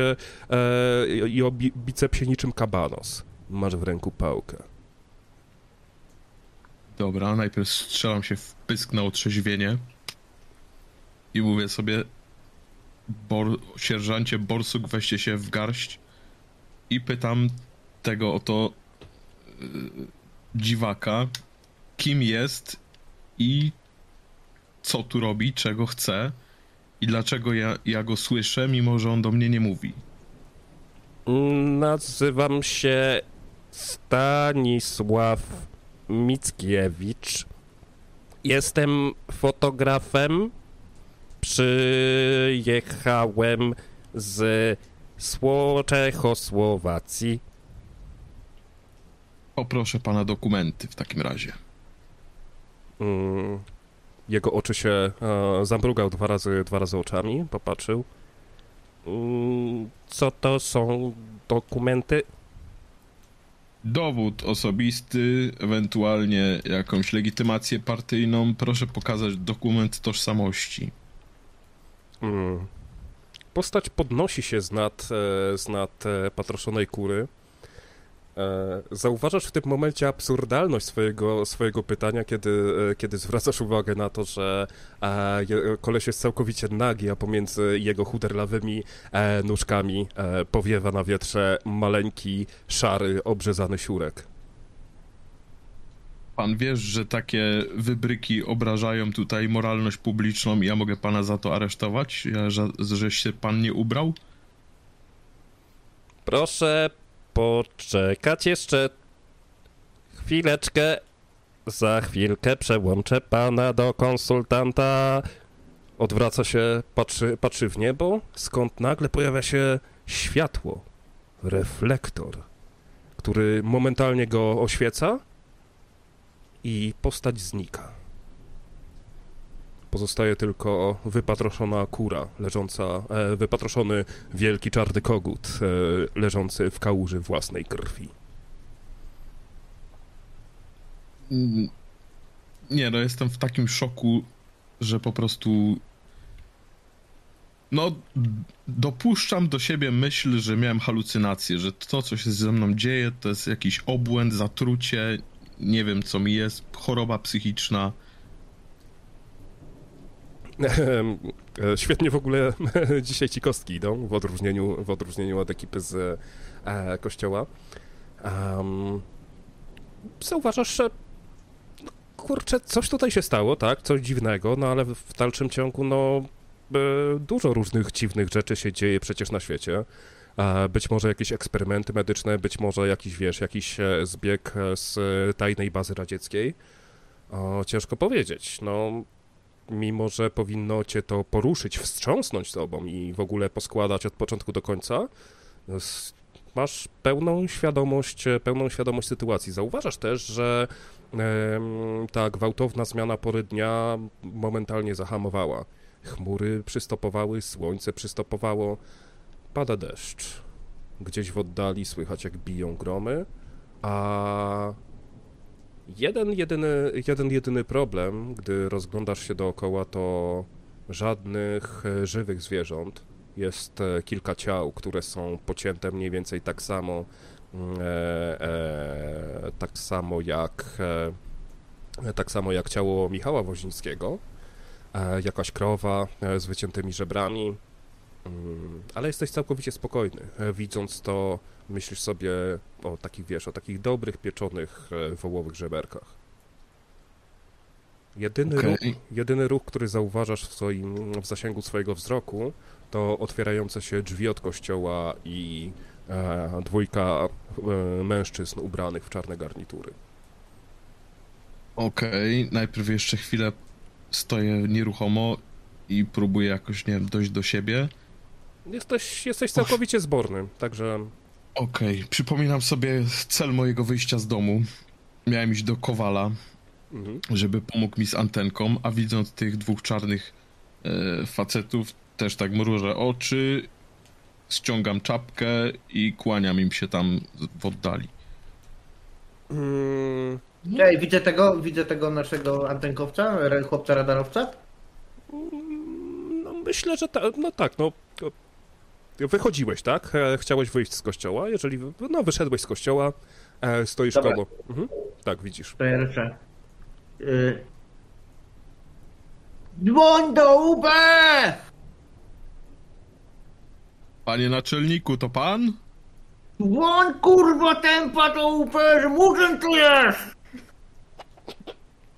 e, i o bicepsie niczym kabanos. Masz w ręku pałkę. Dobra, najpierw strzelam się w pysk na otrzeźwienie i mówię sobie Bor sierżancie Borsuk weźcie się w garść i pytam tego oto yy, dziwaka, kim jest i co tu robi, czego chce i dlaczego ja, ja go słyszę, mimo że on do mnie nie mówi. Nazywam się Stanisław Mickiewicz. Jestem fotografem. Przyjechałem z Czechosłowacji. Poproszę pana dokumenty w takim razie. Mm, jego oczy się e, zamrugał dwa razy, dwa razy oczami, popatrzył. Mm, co to są dokumenty? Dowód osobisty, ewentualnie jakąś legitymację partyjną, proszę pokazać dokument tożsamości. Hmm. Postać podnosi się z nad, e, z nad e, patroszonej kury. E, zauważasz w tym momencie absurdalność swojego, swojego pytania, kiedy, e, kiedy zwracasz uwagę na to, że e, koleś jest całkowicie nagi, a pomiędzy jego chuderlawymi nóżkami powiewa na wietrze maleńki, szary, obrzezany siurek. Pan wiesz, że takie wybryki obrażają tutaj moralność publiczną i ja mogę pana za to aresztować, że, że się pan nie ubrał? Proszę poczekać jeszcze chwileczkę. Za chwilkę przełączę pana do konsultanta. Odwraca się, patrzy, patrzy w niebo, skąd nagle pojawia się światło, reflektor, który momentalnie go oświeca i postać znika. Pozostaje tylko wypatroszona kura, leżąca, e, wypatroszony wielki czarny kogut, e, leżący w kałuży własnej krwi. Mm, nie, no jestem w takim szoku, że po prostu. No, dopuszczam do siebie myśl, że miałem halucynację, że to, co się ze mną dzieje, to jest jakiś obłęd, zatrucie, nie wiem co mi jest, choroba psychiczna. E, świetnie w ogóle dzisiaj ci kostki idą, w odróżnieniu, w odróżnieniu od ekipy z e, kościoła. Um, zauważasz, że no, kurczę, coś tutaj się stało, tak, coś dziwnego, no ale w dalszym ciągu, no, e, dużo różnych dziwnych rzeczy się dzieje przecież na świecie. E, być może jakieś eksperymenty medyczne, być może jakiś, wiesz, jakiś zbieg z tajnej bazy radzieckiej. O, ciężko powiedzieć. No, mimo że powinno cię to poruszyć, wstrząsnąć tobą i w ogóle poskładać od początku do końca, masz pełną świadomość, pełną świadomość sytuacji. Zauważasz też, że ta gwałtowna zmiana pory dnia momentalnie zahamowała. Chmury przystopowały, słońce przystopowało, pada deszcz. Gdzieś w oddali słychać, jak biją gromy, a Jeden jedyny, jeden jedyny problem, gdy rozglądasz się dookoła, to żadnych e, żywych zwierząt, Jest e, kilka ciał, które są pocięte mniej więcej tak samo, mm, e, e, tak samo jak e, tak samo jak ciało Michała Wozińskiego. E, jakaś krowa z wyciętymi żebrami, Mm, ale jesteś całkowicie spokojny. Widząc to, myślisz sobie o takich, wiesz, o takich dobrych, pieczonych e, wołowych żeberkach. Jedyny, Okej. ruch, jedyny ruch, który zauważasz w, swoim, w zasięgu swojego wzroku, to otwierające się drzwi od kościoła i e, dwójka e, mężczyzn ubranych w czarne garnitury. Okej, najpierw jeszcze chwilę stoję nieruchomo i próbuję jakoś, nie wiem, dojść do siebie. Jesteś, jesteś całkowicie zborny, także Okej, przypominam sobie cel mojego wyjścia z domu. Miałem iść do Kowala, mhm. żeby pomógł mi z antenką, a widząc tych dwóch czarnych e, facetów, też tak mrużę oczy, ściągam czapkę i kłaniam im się tam w oddali. Mm, Ej, widzę tego, widzę tego naszego antenkowca, chłopca radarowca. No myślę, że tak, no tak, no. Wychodziłeś, tak? E, Chciałeś wyjść z kościoła, jeżeli, no wyszedłeś z kościoła, e, stoisz Dobra. koło. Mhm. Tak, widzisz. To ja ryczę. Y... Dzwoń do UB! Panie naczelniku, to pan? Dzwoń kurwa tempa do UB, że murzyn tu jest!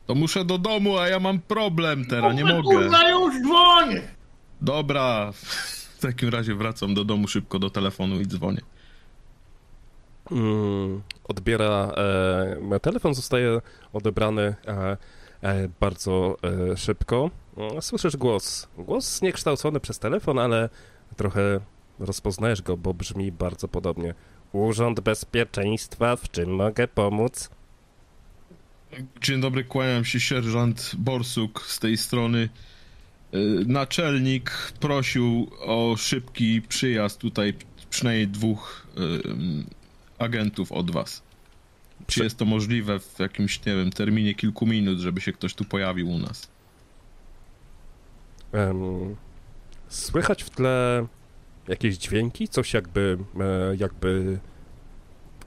To muszę do domu, a ja mam problem teraz, nie mogę. Kurwa już dzwoń! Dobra, w takim razie wracam do domu szybko do telefonu i dzwonię. Mm, odbiera, e, telefon zostaje odebrany e, e, bardzo e, szybko. Mm, Słyszysz głos. Głos niekształcony przez telefon, ale trochę rozpoznajesz go, bo brzmi bardzo podobnie. Urząd Bezpieczeństwa, w czym mogę pomóc? Dzień dobry, kłaniam się sierżant Borsuk z tej strony. Y, Naczelnik prosił o szybki przyjazd tutaj przynajmniej dwóch agentów od was. Czy jest to możliwe w jakimś, nie wiem, terminie kilku minut, żeby się ktoś tu pojawił u nas? Słychać w tle jakieś dźwięki, coś jakby, e, jakby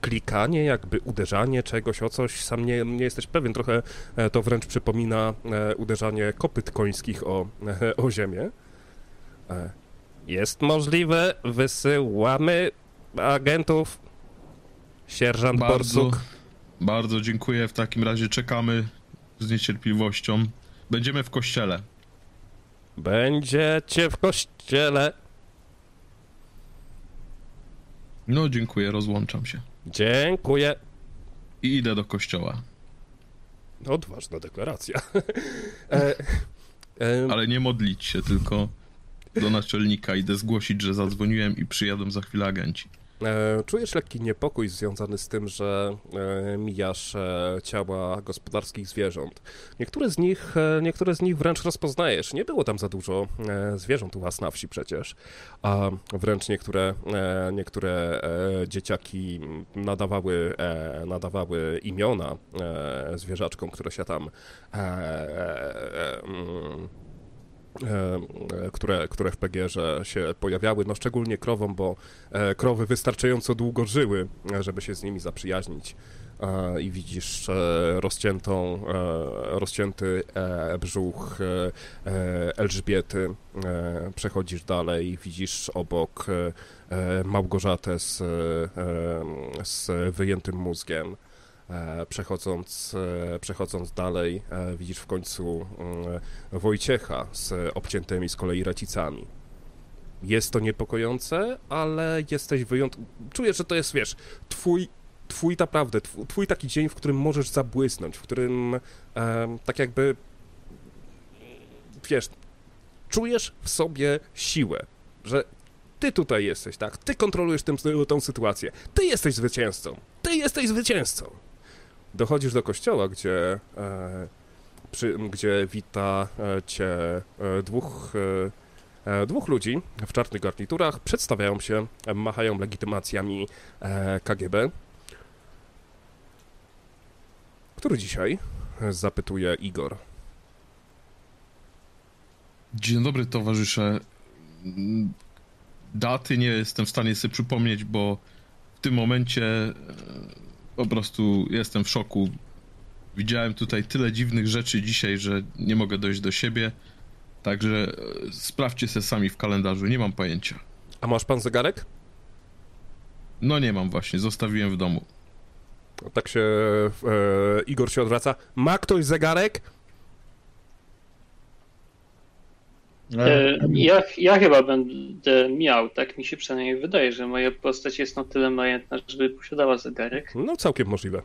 klikanie, jakby uderzanie czegoś o coś. Sam nie, nie jesteś pewien, trochę e, to wręcz przypomina e, uderzanie kopyt końskich o, o ziemię. E, Jest możliwe, wysyłamy agentów. Sierżant Bardzo, Borsuk. bardzo dziękuję. W takim razie czekamy z niecierpliwością. Będziemy w kościele. Będziecie w kościele. No, dziękuję, rozłączam się. Dziękuję. I idę do kościoła. Odważna deklaracja. e, em, Ale nie modlić się, tylko do naczelnika idę zgłosić, że zadzwoniłem i przyjadą za chwilę agenci. E, Czujesz lekki niepokój związany z tym, że e, mijasz e, ciała gospodarskich zwierząt. Niektóre z nich, niektóre z nich wręcz rozpoznajesz. Nie było tam za dużo zwierząt u was na wsi przecież, a wręcz niektóre, niektóre dzieciaki nadawały, nadawały imiona zwierzaczkom, które się tam mm, które, które w PGR-ze się pojawiały, no szczególnie krowom, bo e, krowy wystarczająco długo żyły, e, żeby się z nimi zaprzyjaźnić. E, I widzisz e, rozciętą, e, rozcięty e, brzuch e, e, Elżbiety. E, Przechodzisz dalej, widzisz obok e, e, Małgorzatę z, e, z wyjętym mózgiem. E, Przechodząc, e, przechodząc dalej, e, widzisz w końcu mm, Wojciecha z obciętymi z kolei racicami. Jest to niepokojące, ale jesteś wyjątkowy. Czujesz, że to jest, wiesz, twój, twój naprawdę, twój, taki dzień, w którym możesz zabłysnąć, w którym em, tak jakby, wiesz, czujesz w sobie siłę, że ty tutaj jesteś, tak? Ty kontrolujesz tę, tą sytuację. Ty jesteś zwycięzcą. Ty jesteś zwycięzcą. Dochodzisz do kościoła, gdzie e, przy, gdzie wita e, cię e, dwóch, e, e, dwóch ludzi w czarnych garniturach, przedstawiają się, machają legitymacjami e, KGB. Który dzisiaj? Zapytuje Igor. Dzień dobry, towarzysze. Daty nie jestem w stanie sobie przypomnieć, bo w tym momencie po prostu jestem w szoku. Widziałem tutaj tyle dziwnych rzeczy dzisiaj, że nie mogę dojść do siebie. Także e, sprawdźcie se sami w kalendarzu, nie mam pojęcia. A masz pan zegarek? No nie mam właśnie, zostawiłem w domu. Tak się e, Igor się odwraca. Ma ktoś zegarek? E, ja, ja chyba będę miał, tak mi się przynajmniej wydaje, że moja postać jest na tyle majętna, żeby posiadała zegarek. No całkiem możliwe.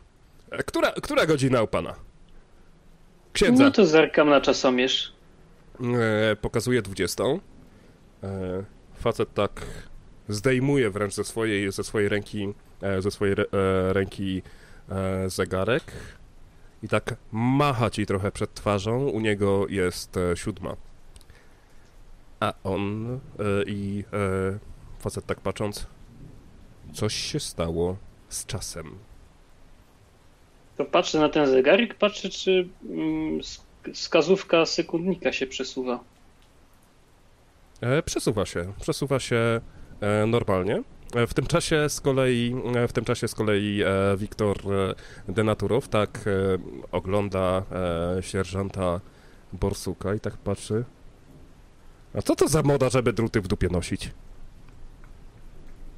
E, Która, która godzina u pana? Księdza. No to zerkam na czasomierz. E, pokazuje 20. E, facet tak zdejmuje wręcz ze swojej, ze swojej ręki, e, ze swojej re, e, ręki e, zegarek i tak macha ci trochę przed twarzą. U niego jest e, siódma. A on e, i e, facet tak patrząc, coś się stało z czasem. To patrzę na ten zegarek, patrzę, czy mm, sk- wskazówka sekundnika się przesuwa. E, Przesuwa się, przesuwa się normalnie. W tym czasie z kolei, w tym czasie z kolei Wiktor Denaturow tak ogląda sierżanta Borsuka i tak patrzy. A co to za moda, żeby druty w dupie nosić?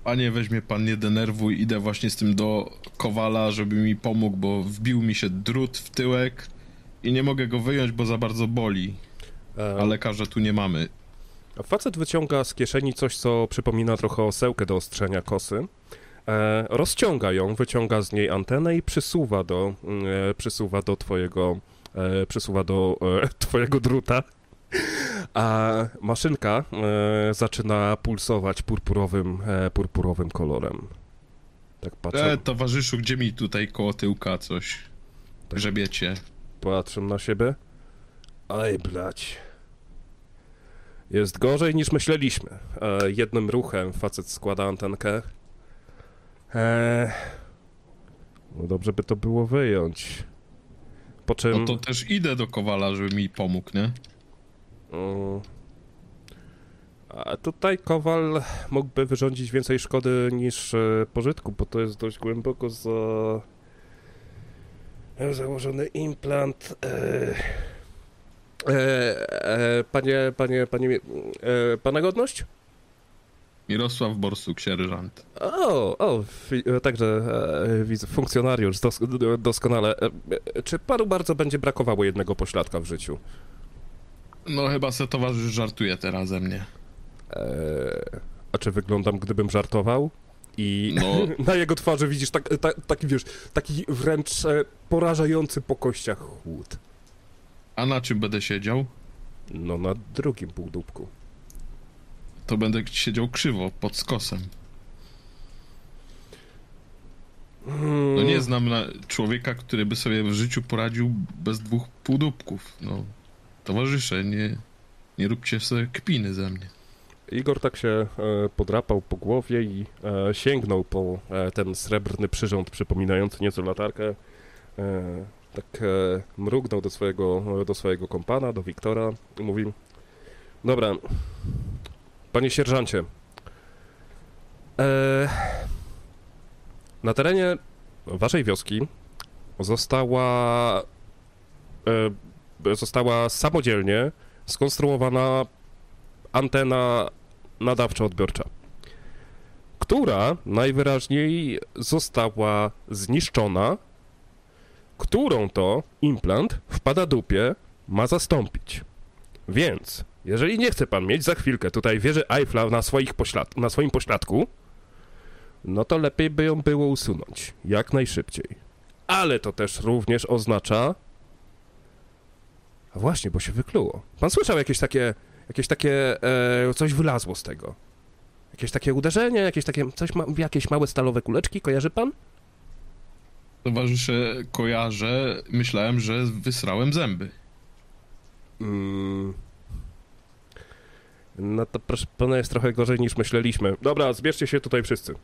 Panie, weźmie pan nie denerwuj, idę właśnie z tym do Kowala, żeby mi pomógł, bo wbił mi się drut w tyłek i nie mogę go wyjąć, bo za bardzo boli. E, A lekarza tu nie mamy. Facet wyciąga z kieszeni coś, co przypomina trochę osełkę do ostrzenia kosy. E, rozciąga ją, wyciąga z niej antenę i przysuwa do, e, przysuwa do twojego, e, przysuwa do e, twojego druta. A maszynka e, zaczyna pulsować purpurowym, e, purpurowym kolorem. Tak patrzę, E, towarzyszu, gdzie mi tutaj koło tyłka coś Tak. grzebiecie? patrzę na siebie. Aj, blać. Jest gorzej niż myśleliśmy. E, jednym ruchem facet składa antenkę. E, no dobrze by to było wyjąć. Po czym... No to też idę do Kowala, żeby mi pomógł, nie? Mm. A tutaj Kowal mógłby wyrządzić więcej szkody niż e, pożytku, bo to jest dość głęboko za... założony implant. E... E, panie, panie, panie, pana godność? Mirosław Borsuk, sierżant. O, o, także e, widzę, funkcjonariusz, dos, doskonale. Czy panu bardzo będzie brakowało jednego pośladka w życiu? No chyba se towarzysz żartuje teraz ze mnie. E, a czy wyglądam, gdybym żartował? I No. na jego twarzy widzisz tak, ta, taki, wiesz, taki wręcz e, porażający po kościach chłód. A na czym będę siedział? No na drugim półdubku. To będę siedział krzywo, pod skosem. No nie znam na człowieka, który by sobie w życiu poradził bez dwóch półdubków. No, towarzysze, nie, nie róbcie sobie kpiny ze mnie. Igor tak się e, podrapał po głowie i e, sięgnął po e, ten srebrny przyrząd przypominający nieco latarkę. Tak mrugnął do swojego, do swojego kompana, do Wiktora i mówi Dobra, panie sierżancie, na terenie waszej wioski została została samodzielnie skonstruowana antena nadawczo-odbiorcza, która najwyraźniej została zniszczona, którą to implant wpada dupie ma zastąpić. Więc, jeżeli nie chce pan mieć za chwilkę tutaj wieży Eiffla na, swoich poślad- na swoim pośladku, no to lepiej by ją było usunąć, jak najszybciej. Ale to też również oznacza... A właśnie, bo się wykluło. Pan słyszał jakieś takie Jakieś takie, e, coś wylazło z tego. Jakieś takie uderzenie, jakieś takie, coś, ma, jakieś małe stalowe kuleczki, kojarzy pan? Towarzysze, kojarzę, myślałem, że wysrałem zęby. Mm. No to proszę pana jest trochę gorzej niż myśleliśmy. Dobra, zbierzcie się tutaj wszyscy.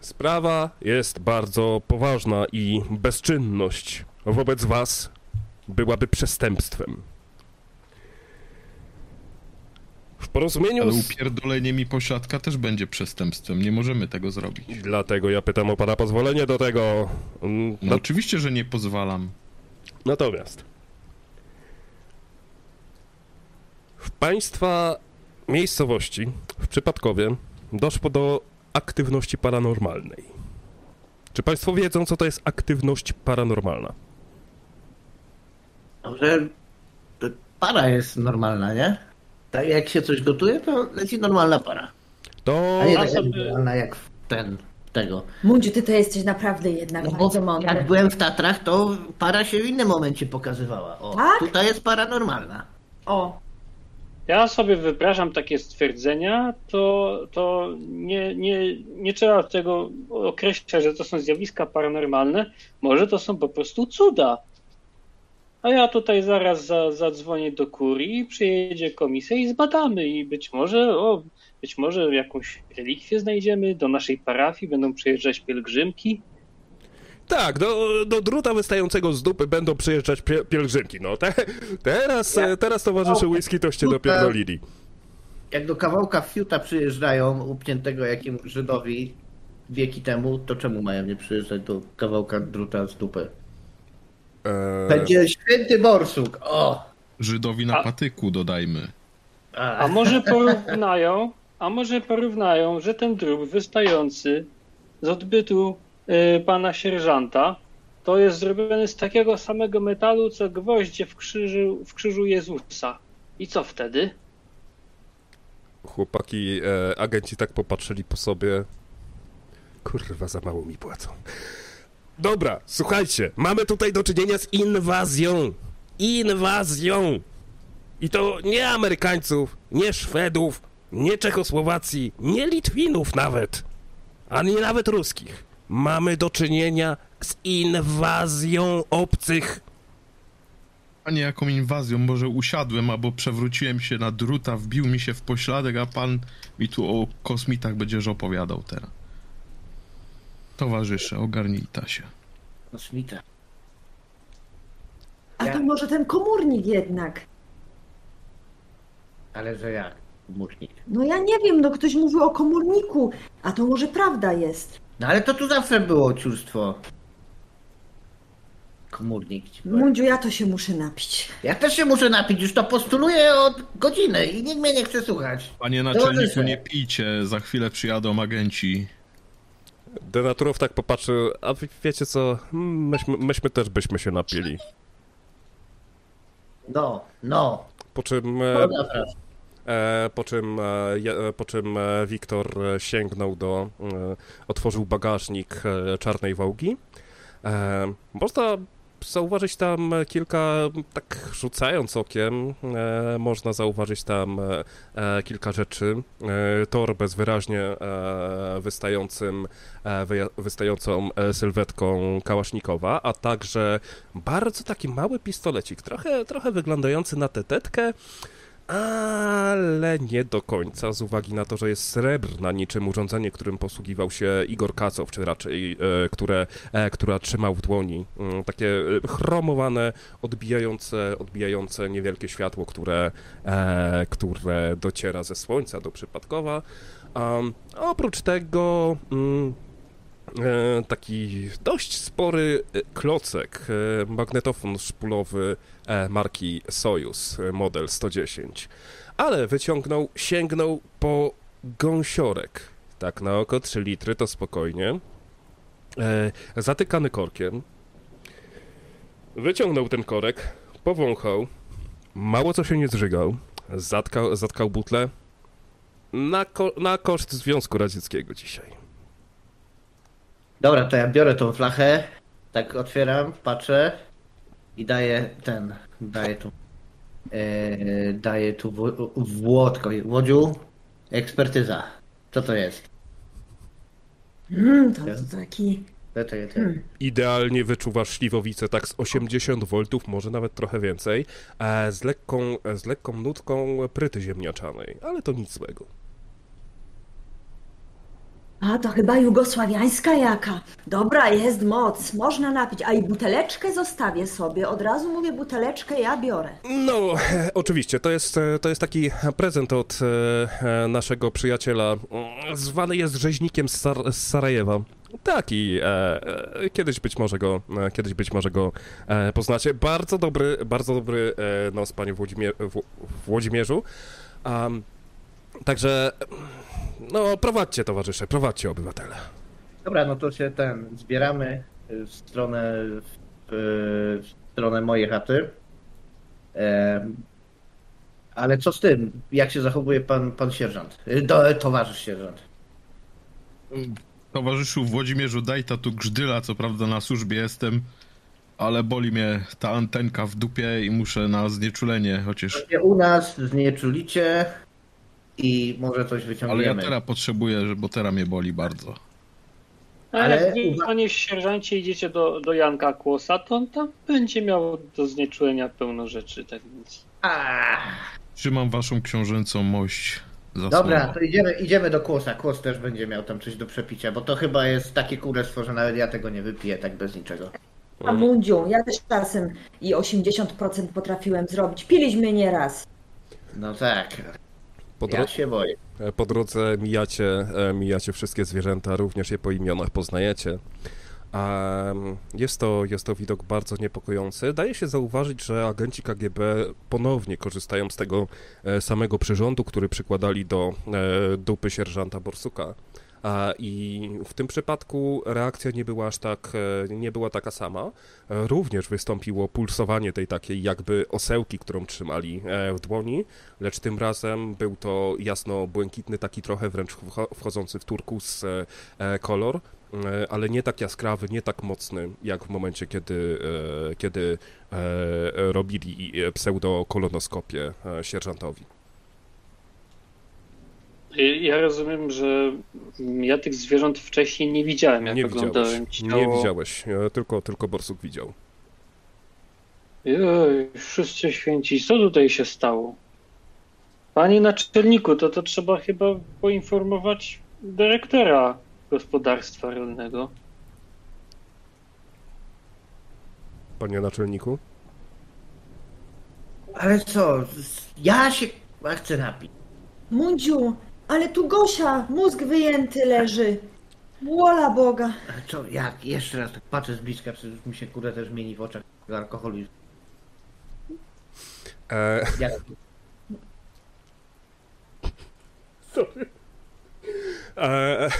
Sprawa jest bardzo poważna i bezczynność wobec was byłaby przestępstwem. W porozumieniu Ale upierdolenie mi posiadka też będzie przestępstwem. Nie możemy tego zrobić. Dlatego ja pytam o pana pozwolenie do tego. Mm, No No, oczywiście, że nie pozwalam. natomiast w państwa miejscowości, w Przypadkowie, doszło do aktywności paranormalnej. Czy państwo wiedzą, co to jest aktywność paranormalna? Że para jest normalna, nie? Tak jak się coś gotuje, to leci normalna para. To A nie Ja tak sobie- normalna jak ten, tego. Mundziu, ty to jesteś naprawdę jednak No bardzo mądry. jak byłem w Tatrach, to para się w innym momencie pokazywała. O, Tak? tutaj jest para normalna. O, Ja sobie wyobrażam takie stwierdzenia, to, to nie, nie, nie trzeba tego określać, że to są zjawiska paranormalne. Może to są po prostu cuda. A ja tutaj zaraz za, zadzwonię do kurii, przyjedzie komisja i zbadamy. I być może, o, być może jakąś relikwię znajdziemy do naszej parafii, będą przyjeżdżać pielgrzymki. Tak, do, do druta wystającego z dupy będą przyjeżdżać pie, pielgrzymki. No te, teraz, Ja- teraz towarzysze whisky toście Druta- dopierdolili. Jak do kawałka fiuta przyjeżdżają, upniętego jakimś Żydowi wieki temu, to czemu mają nie przyjeżdżać do kawałka druta z dupy? E, Będzie święty borsuk, o! Żydowi na A- patyku dodajmy. A może porównają, a może porównają, że ten drób wystający z odbytu y, pana sierżanta to jest zrobiony z takiego samego metalu, co gwoździe w krzyżu, w krzyżu Jezusa. I co wtedy? Chłopaki, e, agenci tak popatrzyli po sobie. Kurwa, za mało mi płacą. Dobra, słuchajcie, mamy tutaj do czynienia z inwazją. Inwazją! I to nie Amerykańców, nie Szwedów, nie Czechosłowacji, nie Litwinów nawet, ani nawet ruskich. Mamy do czynienia z inwazją obcych. A nie jaką inwazją, może usiadłem albo przewróciłem się na druta, wbił mi się w pośladek, a pan mi tu o kosmitach będziesz opowiadał teraz. Towarzysze, ogarnijta się. Kosmita. a to może ten komórnik jednak. Ale że jak? Musznik. No ja nie wiem, no ktoś mówił o komórniku, a to może prawda jest. No ale to tu zawsze było ciurstwo. Komórnik. ci powiem. Mundziu, ja to się muszę napić. Ja też się muszę napić, już to postuluję od godziny i nikt mnie nie chce słuchać. Panie naczelniku, Towarzysze. nie pijcie, za chwilę przyjadą agenci. Denaturow tak popatrzył, a wiecie co, Mm, myśmy, myśmy też byśmy się napili. No, no. Po czym, e, frasz. e, po czym, e, po czym Wiktor sięgnął do, otworzył bagażnik czarnej Wołgi. Można zauważyć tam kilka, tak rzucając okiem, e, można zauważyć tam e, e, kilka rzeczy. E, torbę z wyraźnie e, wystającym, e, wystającą e, sylwetką Kałasznikowa, a także bardzo taki mały pistolecik, trochę, trochę wyglądający na tetetkę, ale nie do końca, z uwagi na to, że jest srebrna, niczym urządzenie, którym posługiwał się Igor Kacow, czy raczej e, które, e, która trzymał w dłoni. Mm, takie e, chromowane, odbijające, odbijające niewielkie światło, które, e, które dociera ze słońca do przypadkowa. Oprócz tego mm, taki dość spory e, klocek, e, magnetofon szpulowy e, marki Sojus, e, model 110. Ale wyciągnął, sięgnął po gąsiorek. Tak na oko 3 litry to spokojnie. E, zatykany korkiem. Wyciągnął ten korek, powąchał. Mało co się nie zżygał. Zatkał, zatkał butlę. Na, ko- na koszt Związku Radzieckiego dzisiaj. Dobra, to ja biorę tą flachę, tak otwieram, patrzę i daję ten, daję tu, e, daję tu w, Włodko, Łodziu, ekspertyza. Co to jest? Mm, to, to taki... To, to, to, Idealnie wyczuwasz śliwowicę tak z 80 V, może nawet trochę więcej, e, z lekką, z lekką nutką pryty ziemniaczanej, ale to nic złego. A to chyba jugosławiańska jaka. Dobra, jest moc, można napić. A i buteleczkę zostawię sobie. Od razu mówię, buteleczkę ja biorę. No, oczywiście, to jest, to jest taki prezent od e, e, naszego przyjaciela. Zwany jest rzeźnikiem z, Sar- z Sarajewa. Taki, e, e, kiedyś być może go, kiedyś być może go poznacie. Bardzo dobry, bardzo dobry nos, panie Włodzimie, w, Włodzimierzu. Am, także, no, prowadźcie, towarzysze, prowadźcie, obywatele. Dobra, no to się ten, zbieramy y, w stronę, w, w stronę mojej chaty. Ale co z tym? Jak się zachowuje pan, pan sierżant? Y, Do, towarzysz sierżant. Towarzyszu Włodzimierzu, daj ta tu grzdyla, co prawda na służbie jestem, ale boli mnie ta antenka w dupie i muszę na znieczulenie, chociaż... U nas znieczulicie i może coś Ale ja wyciągniemy. teraz potrzebuję, bo teraz mnie boli bardzo. Ale Ale jak panie sierżancie, idziecie do, do Janka Kłosa, to on tam będzie miał do znieczulenia pełno rzeczy, tak więc... A, Trzymam waszą książęcą mość za dobra, słowo. to idziemy, idziemy do Kłosa. Kłos też będzie miał tam coś do przepicia, bo to chyba jest takie kurestwo, że nawet ja tego nie wypiję tak bez niczego. A Mundziu, ja też czasem i 80% potrafiłem zrobić. Piliśmy nieraz. No tak, Po, dro- ja się boję. E, Po drodze mijacie, e, mijacie wszystkie zwierzęta, również je po imionach poznajecie. Jest to, jest to widok bardzo niepokojący. Daje się zauważyć, że agenci KGB ponownie korzystają z tego e, samego przyrządu, który przykładali do dupy sierżanta Borsuka. I w tym przypadku reakcja nie była aż tak, e, nie była taka sama. E, Również wystąpiło pulsowanie tej takiej jakby osełki, którą trzymali e, w dłoni, lecz tym razem był to jasno-błękitny, taki trochę wręcz wcho- wchodzący w turkus kolor, ale nie tak jaskrawy, nie tak mocny, jak w momencie, kiedy, kiedy robili pseudokolonoskopię sierżantowi. Ja rozumiem, że ja tych zwierząt wcześniej nie widziałem, jak Nie widziałeś, oglądałem nie ciało. widziałeś, e, tylko, tylko Borsuk widział. Jej, wszyscy święci, co tutaj się stało? Panie naczelniku, to to trzeba chyba poinformować dyrektora gospodarstwa rolnego. Panie naczelniku? Ale co, ja się chcę napić. Mundziu, ale tu Gosia, mózg wyjęty leży. Wola Boga. Co, jak? Jeszcze raz tak patrzę z bliska, przecież mi się kurde też mieni w oczach alkoholu. E, Jak? E, e,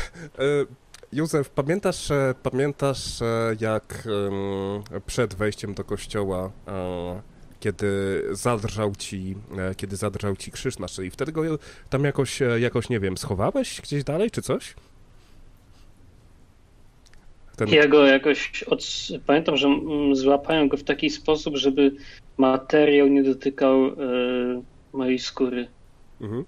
Józef, pamiętasz, e, pamiętasz e, jak przed wejściem do kościoła, e, kiedy zadrżał ci, e, kiedy zadrżał ci krzyż na szyi, wtedy go tam jakoś, e, jakoś, nie wiem, schowałeś gdzieś dalej, czy coś? Ten, Ja go jakoś od... pamiętam, że mm, złapałem go w taki sposób, żeby materiał nie dotykał e, mojej skóry. Mhm.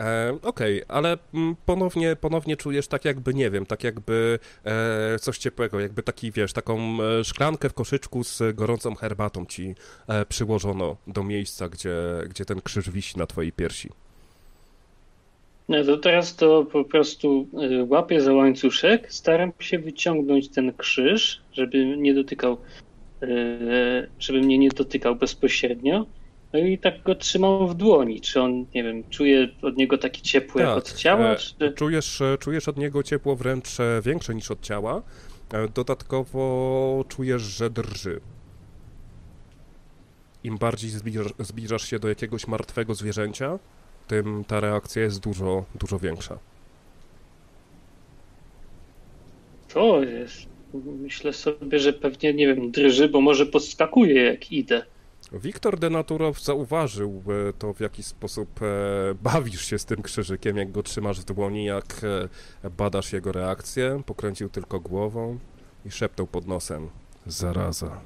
E, Okej, ale mm, ponownie, ponownie czujesz tak jakby, nie wiem, tak jakby e, coś ciepłego, jakby taki, wiesz, taką e, szklankę w koszyczku z gorącą herbatą ci e, przyłożono do miejsca, gdzie, gdzie ten krzyż wisi na twojej piersi. No to teraz to po prostu y, łapię za łańcuszek, staram się wyciągnąć ten krzyż, żeby nie dotykał, y, żeby mnie nie dotykał bezpośrednio. No i tak go trzymam w dłoni. Czy on, nie wiem, czuje od niego taki ciepły jak od ciała? e, Czy... czujesz, e, czujesz od niego ciepło wręcz e, większe niż od ciała. Dodatkowo czujesz, że drży. Im bardziej zbliżasz, zbliżasz się do jakiegoś martwego zwierzęcia, tym ta reakcja jest dużo, dużo większa. To jest. Myślę sobie, że pewnie, nie wiem, drży, bo może podskakuje jak idę. Wiktor Denaturow zauważył e, to, w jaki sposób e, bawisz się z tym krzyżykiem, jak go trzymasz w dłoni, jak e, badasz jego reakcję. Pokręcił tylko głową i szeptał pod nosem. Zaraza.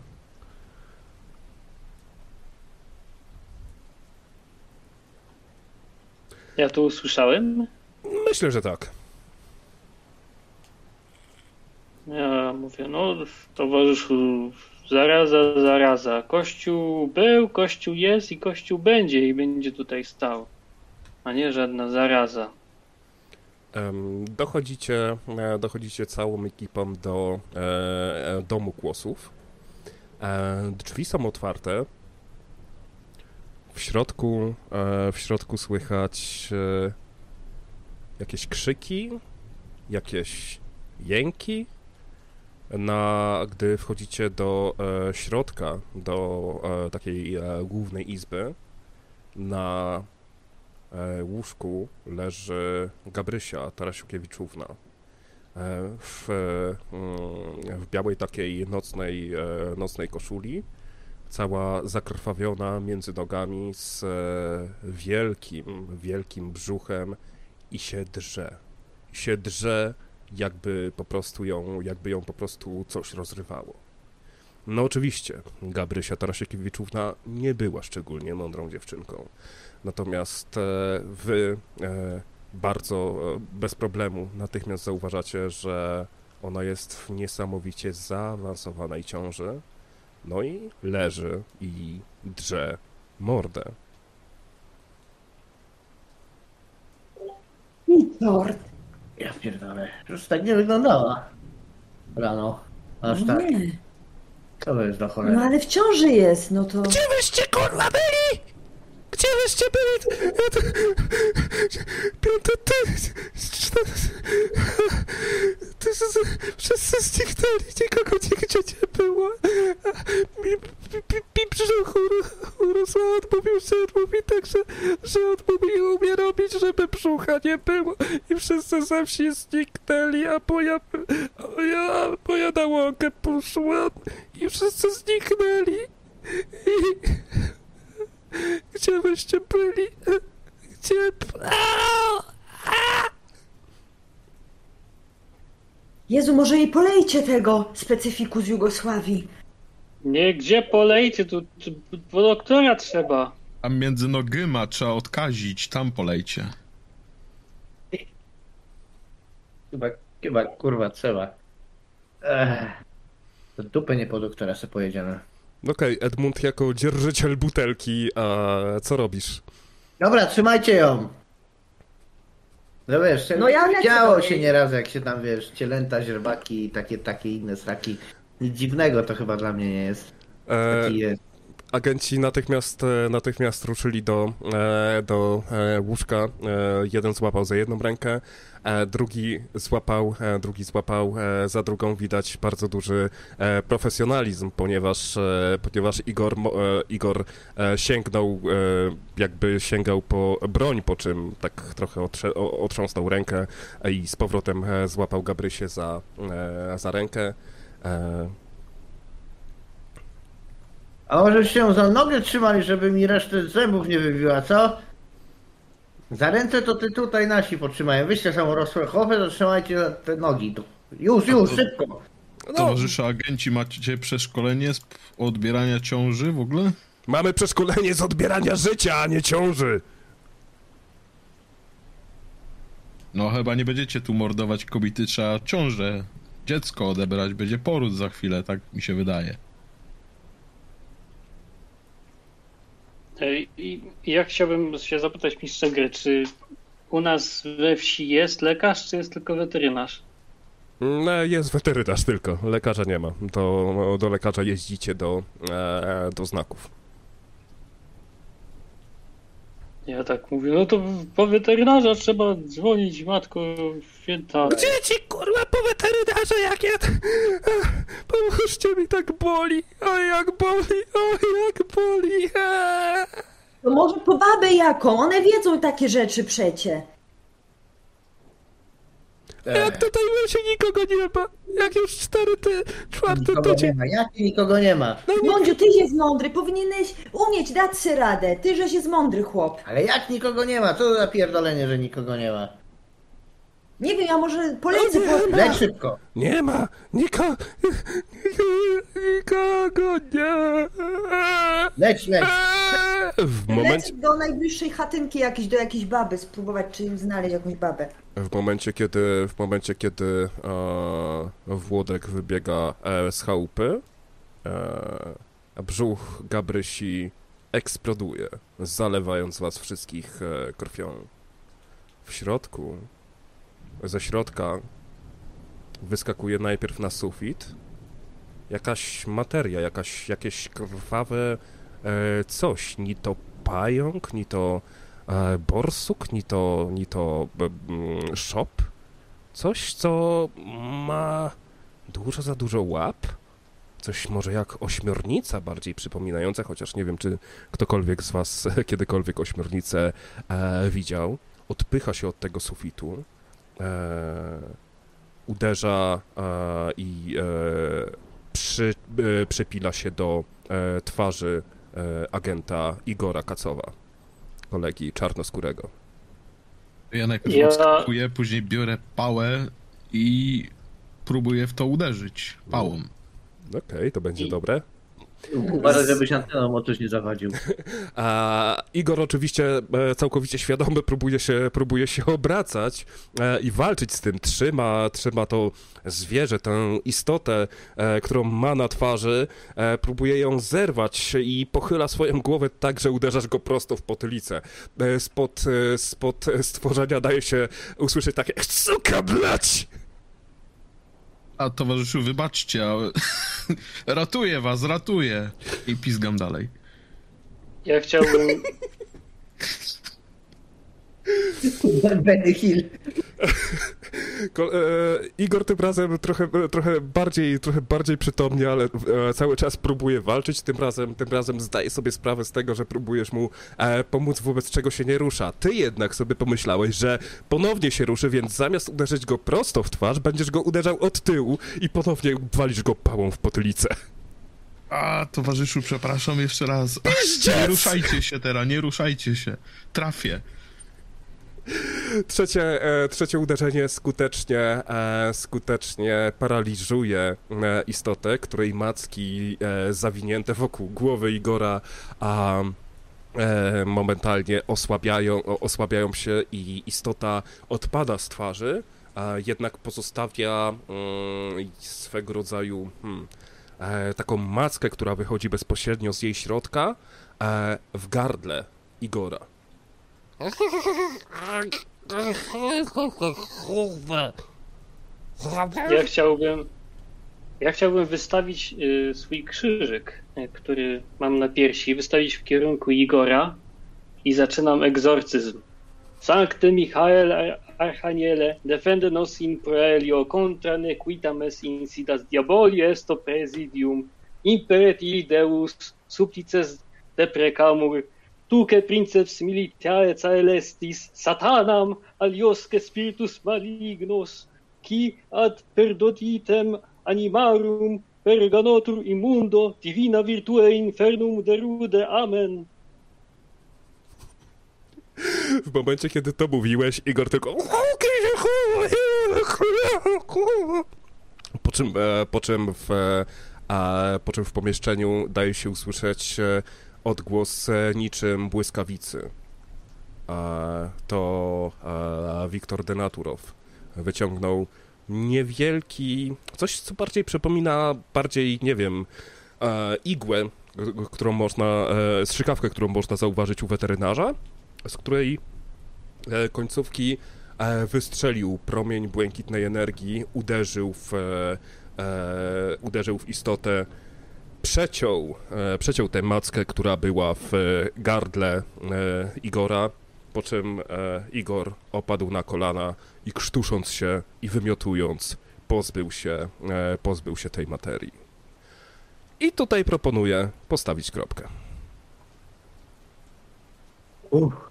Ja to usłyszałem. Myślę, że tak. Ja mówię, no towarzyszu, zaraza, zaraza. Kościół był, kościół jest i kościół będzie i będzie tutaj stał. A nie żadna zaraza. Dochodzicie, e, dochodzicie całą ekipą do e, e, domu kłosów. E, Drzwi są otwarte. W środku, e, w środku słychać e, jakieś krzyki, jakieś jęki. Na, gdy wchodzicie do e, środka, do e, takiej e, głównej izby, na e, łóżku leży Gabrysia Tarasiukiewiczówna. E, w, mm, w białej takiej nocnej, e, nocnej koszuli, cała zakrwawiona między nogami z wielkim, wielkim brzuchem i się drze. I się drze, jakby po prostu ją, jakby ją po prostu coś rozrywało. No oczywiście, Gabrysia Tarasiewiczowa nie była szczególnie mądrą dziewczynką. Natomiast e, wy e, bardzo e, bez problemu natychmiast zauważacie, że ona jest w niesamowicie zaawansowanej ciąży. No i leży i drze mordę. Tort. Ja pierdolę. Już tak nie wyglądała. Rano. Aż tak. Nie. Co to jest do No cholery? ale w ciąży jest, no to... Gdzie wyście kurwa byli? Gdzie wyście byli? Piąte ty... Ty wszyscy zniknęli, nikogo nigdzie nie było. Mi, mi, mi brzuch ur- urósł, a odmówił się, odmówi tak, że, że odmówił umie robić, żeby brzucha nie było. I wszyscy ze wsi zniknęli, a moja, a ja, moja na łąkę poszła i wszyscy zniknęli. I... Gdzie wyście byli? Gdzie... Au! Jezu, może jej polejcie tego specyfiku z Jugosławii. Nie, gdzie polejcie, tu, tu po doktora trzeba. Tam między nogyma trzeba odkazić, tam polejcie. Chyba, chyba kurwa trzeba. Ech. Do dupy nie po doktora se pojedziemy. Okej, Edmund jako dzierżyciel butelki, a co robisz? Dobra, trzymajcie ją! No wiesz, No ja działo się nieraz, jak się tam, wiesz, cielęta, źrebaki i takie, takie inne sraki. Nic dziwnego to chyba dla mnie nie jest. E, Taki jest. Agenci natychmiast, e, natychmiast ruszyli do, e, do e, łóżka. Jeden złapał za jedną rękę, drugi złapał, drugi złapał za drugą. Widać bardzo duży profesjonalizm, ponieważ, ponieważ Igor, Igor sięgnął, jakby sięgał po broń, po czym tak trochę otrze- otrząsnął rękę i z powrotem złapał Gabrysię za, za rękę. A może się za nogę trzymali, żeby mi resztę zębów nie wybiła, co? Za ręce to ty tutaj nasi potrzymają. Wyście są rosłe chopy, to trzymajcie za te nogi. Tu. Już, już, szybko. Towarzysze agenci, macie przeszkolenie z odbierania ciąży w ogóle? Mamy przeszkolenie z odbierania życia, a nie ciąży. No chyba nie będziecie tu mordować kobiety, trzeba ciążę, dziecko odebrać, będzie poród za chwilę, tak mi się wydaje. I i ja chciałbym się zapytać mistrza gry, czy u nas we wsi jest lekarz, czy jest tylko weterynarz? No, jest weterynarz tylko, lekarza nie ma. Do, do lekarza jeździcie do, e, do znaków. Ja tak mówię, no to po weterynarza trzeba dzwonić, matko święta. Gdzie ci kurwa po weterynarze jak ja... Pomóżcie mi, tak boli, o jak boli, o jak boli. Eee. To może po babę jaką? One wiedzą takie rzeczy przecie. Jak tutaj się nikogo nie ma, jak już cztery, ty, czwarty Nikogo nie tydzień. ma. Jak nikogo nie ma? Mądziu, tyś jest mądry, powinieneś umieć dać sobie radę. Ty, żeś jest mądry chłop. Ale jak nikogo nie ma? Co to za pierdolenie, że nikogo nie ma? Nie wiem, ja może polecę No po... Leć szybko. Nie ma, niko, nikogo nie. Leć, leć. W momencie, do najbliższej chatynki jakiejś, do jakiejś baby, spróbować czy im znaleźć jakąś babę. W momencie, kiedy, w momencie, kiedy e, Włodek wybiega e, z chałupy, e, brzuch Gabrysi eksploduje, zalewając was wszystkich e, krwią. W środku ze środka wyskakuje najpierw na sufit. Jakaś materia, jakaś, jakieś krwawe e, coś, ni to pająk, ni to e, borsuk, ni to, ni to e, szop, coś, co ma dużo za dużo łap, coś może jak ośmiornica bardziej przypominające, chociaż nie wiem, czy ktokolwiek z was kiedykolwiek ośmiornicę e, widział, odpycha się od tego sufitu, uderza e, i e, przy, e, przypila się do e, twarzy e, agenta Igora Kacowa, kolegi czarnoskórego. Ja najpierw Ja- później biorę pałę i próbuję w to uderzyć pałą. Okej, to będzie I- dobre. Uważaj, żebyś anteną o coś nie zawadził. A Igor oczywiście e, całkowicie świadomy próbuje się, próbuje się obracać e, i walczyć z tym. Trzyma, trzyma to zwierzę, tę istotę, e, którą ma na twarzy, próbuje ją zerwać i pochyla swoją głowę tak, że uderzasz go prosto w potylicę. Spod, spod stworzenia daje się usłyszeć takie suka blać! A towarzyszu, wybaczcie, ale... ratuję was, ratuję. I pizgam dalej. Ja chciałbym. Benny Hill. Ko- e, Igor tym razem trochę, trochę, bardziej, trochę bardziej przytomnie, ale e, cały czas próbuje walczyć. Tym razem, tym razem zdaje sobie sprawę z tego, że próbujesz mu e, pomóc, wobec czego się nie rusza. Ty jednak sobie pomyślałeś, że ponownie się ruszy, więc zamiast uderzyć go prosto w twarz, będziesz go uderzał od tyłu i ponownie walisz go pałą w potylicę. A, towarzyszu, przepraszam jeszcze raz. Nie ruszajcie się teraz, nie ruszajcie się. Trafię. Trzecie, e, trzecie uderzenie skutecznie, e, skutecznie paraliżuje e, istotę, której macki zawinięte wokół głowy Igora a momentalnie osłabiają, osłabiają się i istota odpada z twarzy, a jednak pozostawia mm, swego rodzaju hmm, taką mackę, która wychodzi bezpośrednio z jej środka w gardle Igora. Ja chciałbym. Ja chciałbym wystawić y, swój krzyżyk, y, który mam na piersi, wystawić w kierunku Igora i zaczynam egzorcyzm. Sancte Michael Ar- Archaniele, defende nos in proelio contra nequitam es insidas diaboli esto presidium, imperet ili Deus, supplices deprecamur, tuque princeps militare caelestis, satanam aliosque spiritus malignos, qui ad perdotitem animarum perganotur immundo divina virtue infernum derude. Amen. W momencie, kiedy to mówiłeś, Igor tylko... Po czym, e, po czym, w, e, po czym w pomieszczeniu daje się usłyszeć e, odgłos niczym błyskawicy. To Wiktor Denaturow wyciągnął niewielki, coś co bardziej przypomina, bardziej, nie wiem, e, igłę, którą można, e, strzykawkę, którą można zauważyć u weterynarza, z której e, końcówki wystrzelił promień błękitnej energii, uderzył w, uderzył w istotę, przeciął, e, przeciął tę mackę, która była w e, gardle e, Igora, po czym Igor opadł na kolana i krztusząc się i wymiotując, pozbył się, pozbył się tej materii. I tutaj proponuję postawić kropkę. Uff.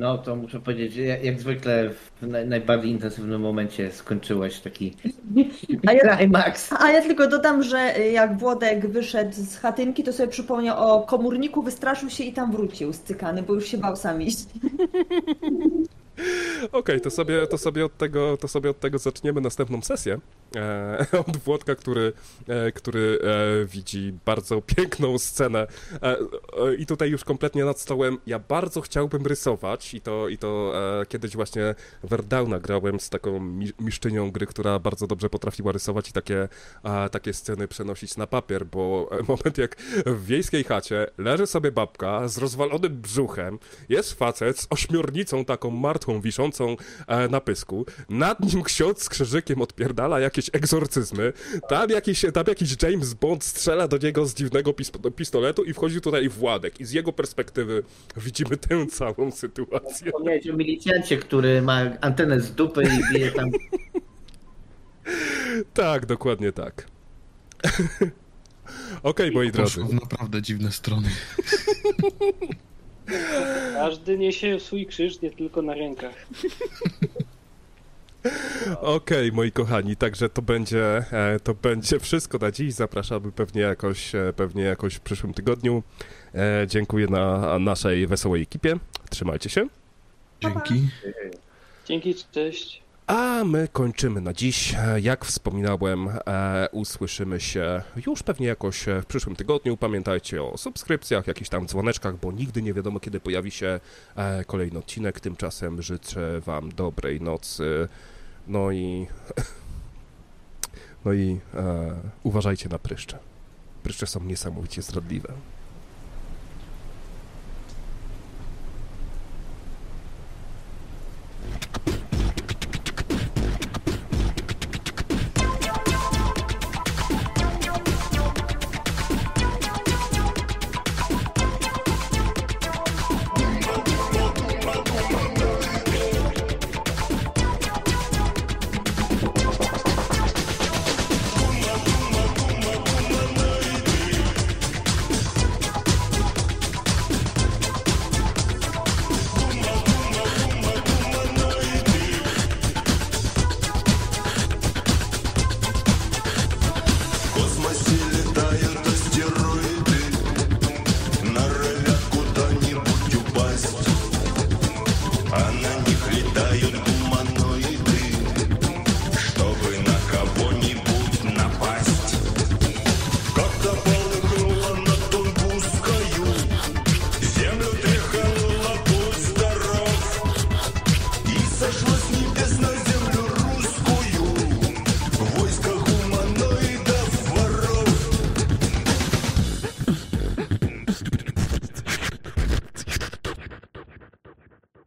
No to muszę powiedzieć, że jak, jak zwykle w naj, najbardziej intensywnym momencie skończyłeś taki A ja, climax. a ja tylko dodam, że y, jak Włodek wyszedł z chatynki, to sobie przypomniał o komórniku, wystraszył się i tam wrócił stykany, bo już się bał sam iść. Okej, to, sobie, to, sobie od tego, to sobie od tego zaczniemy następną sesję. e, od Włodka, który, e, który e, widzi bardzo piękną scenę e, e, i tutaj już kompletnie nad stołem ja bardzo chciałbym rysować i to, i to e, kiedyś właśnie Verdowna grałem z taką mi- miszczynią gry, która bardzo dobrze potrafiła rysować i takie, takie sceny przenosić na papier, bo moment jak w wiejskiej chacie leży sobie babka z rozwalonym brzuchem, jest facet z ośmiornicą taką martwą wiszącą e, na pysku, nad nim ksiądz z krzyżykiem odpierdala jakieś egzorcyzmy, tam jakiś, tam jakiś James Bond strzela do niego z dziwnego pis- pistoletu i wchodzi tutaj Władek i z jego perspektywy widzimy tę całą sytuację. Wspomniałeś o milicjancie, który ma antenę z dupy i bije tam. Tak, dokładnie tak. Okej, moi drodzy. Poszło w naprawdę dziwne strony. Każdy niesie swój krzyż, nie tylko na rękach. Okej, moi kochani, także to będzie, e, to będzie wszystko na dziś. Zapraszamy pewnie jakoś, e, pewnie jakoś w przyszłym tygodniu. E, Dziękuję na naszej wesołej ekipie. Trzymajcie się. Dzięki. Dzięki, cześć. A my kończymy na dziś. Jak wspominałem, e, usłyszymy się już pewnie jakoś e, w przyszłym tygodniu. Pamiętajcie o subskrypcjach, jakichś tam dzwoneczkach, bo nigdy nie wiadomo, kiedy pojawi się e, kolejny odcinek. Tymczasem życzę Wam dobrej nocy. No i. No i e, uważajcie na pryszcze. Pryszcze są niesamowicie zdradliwe. В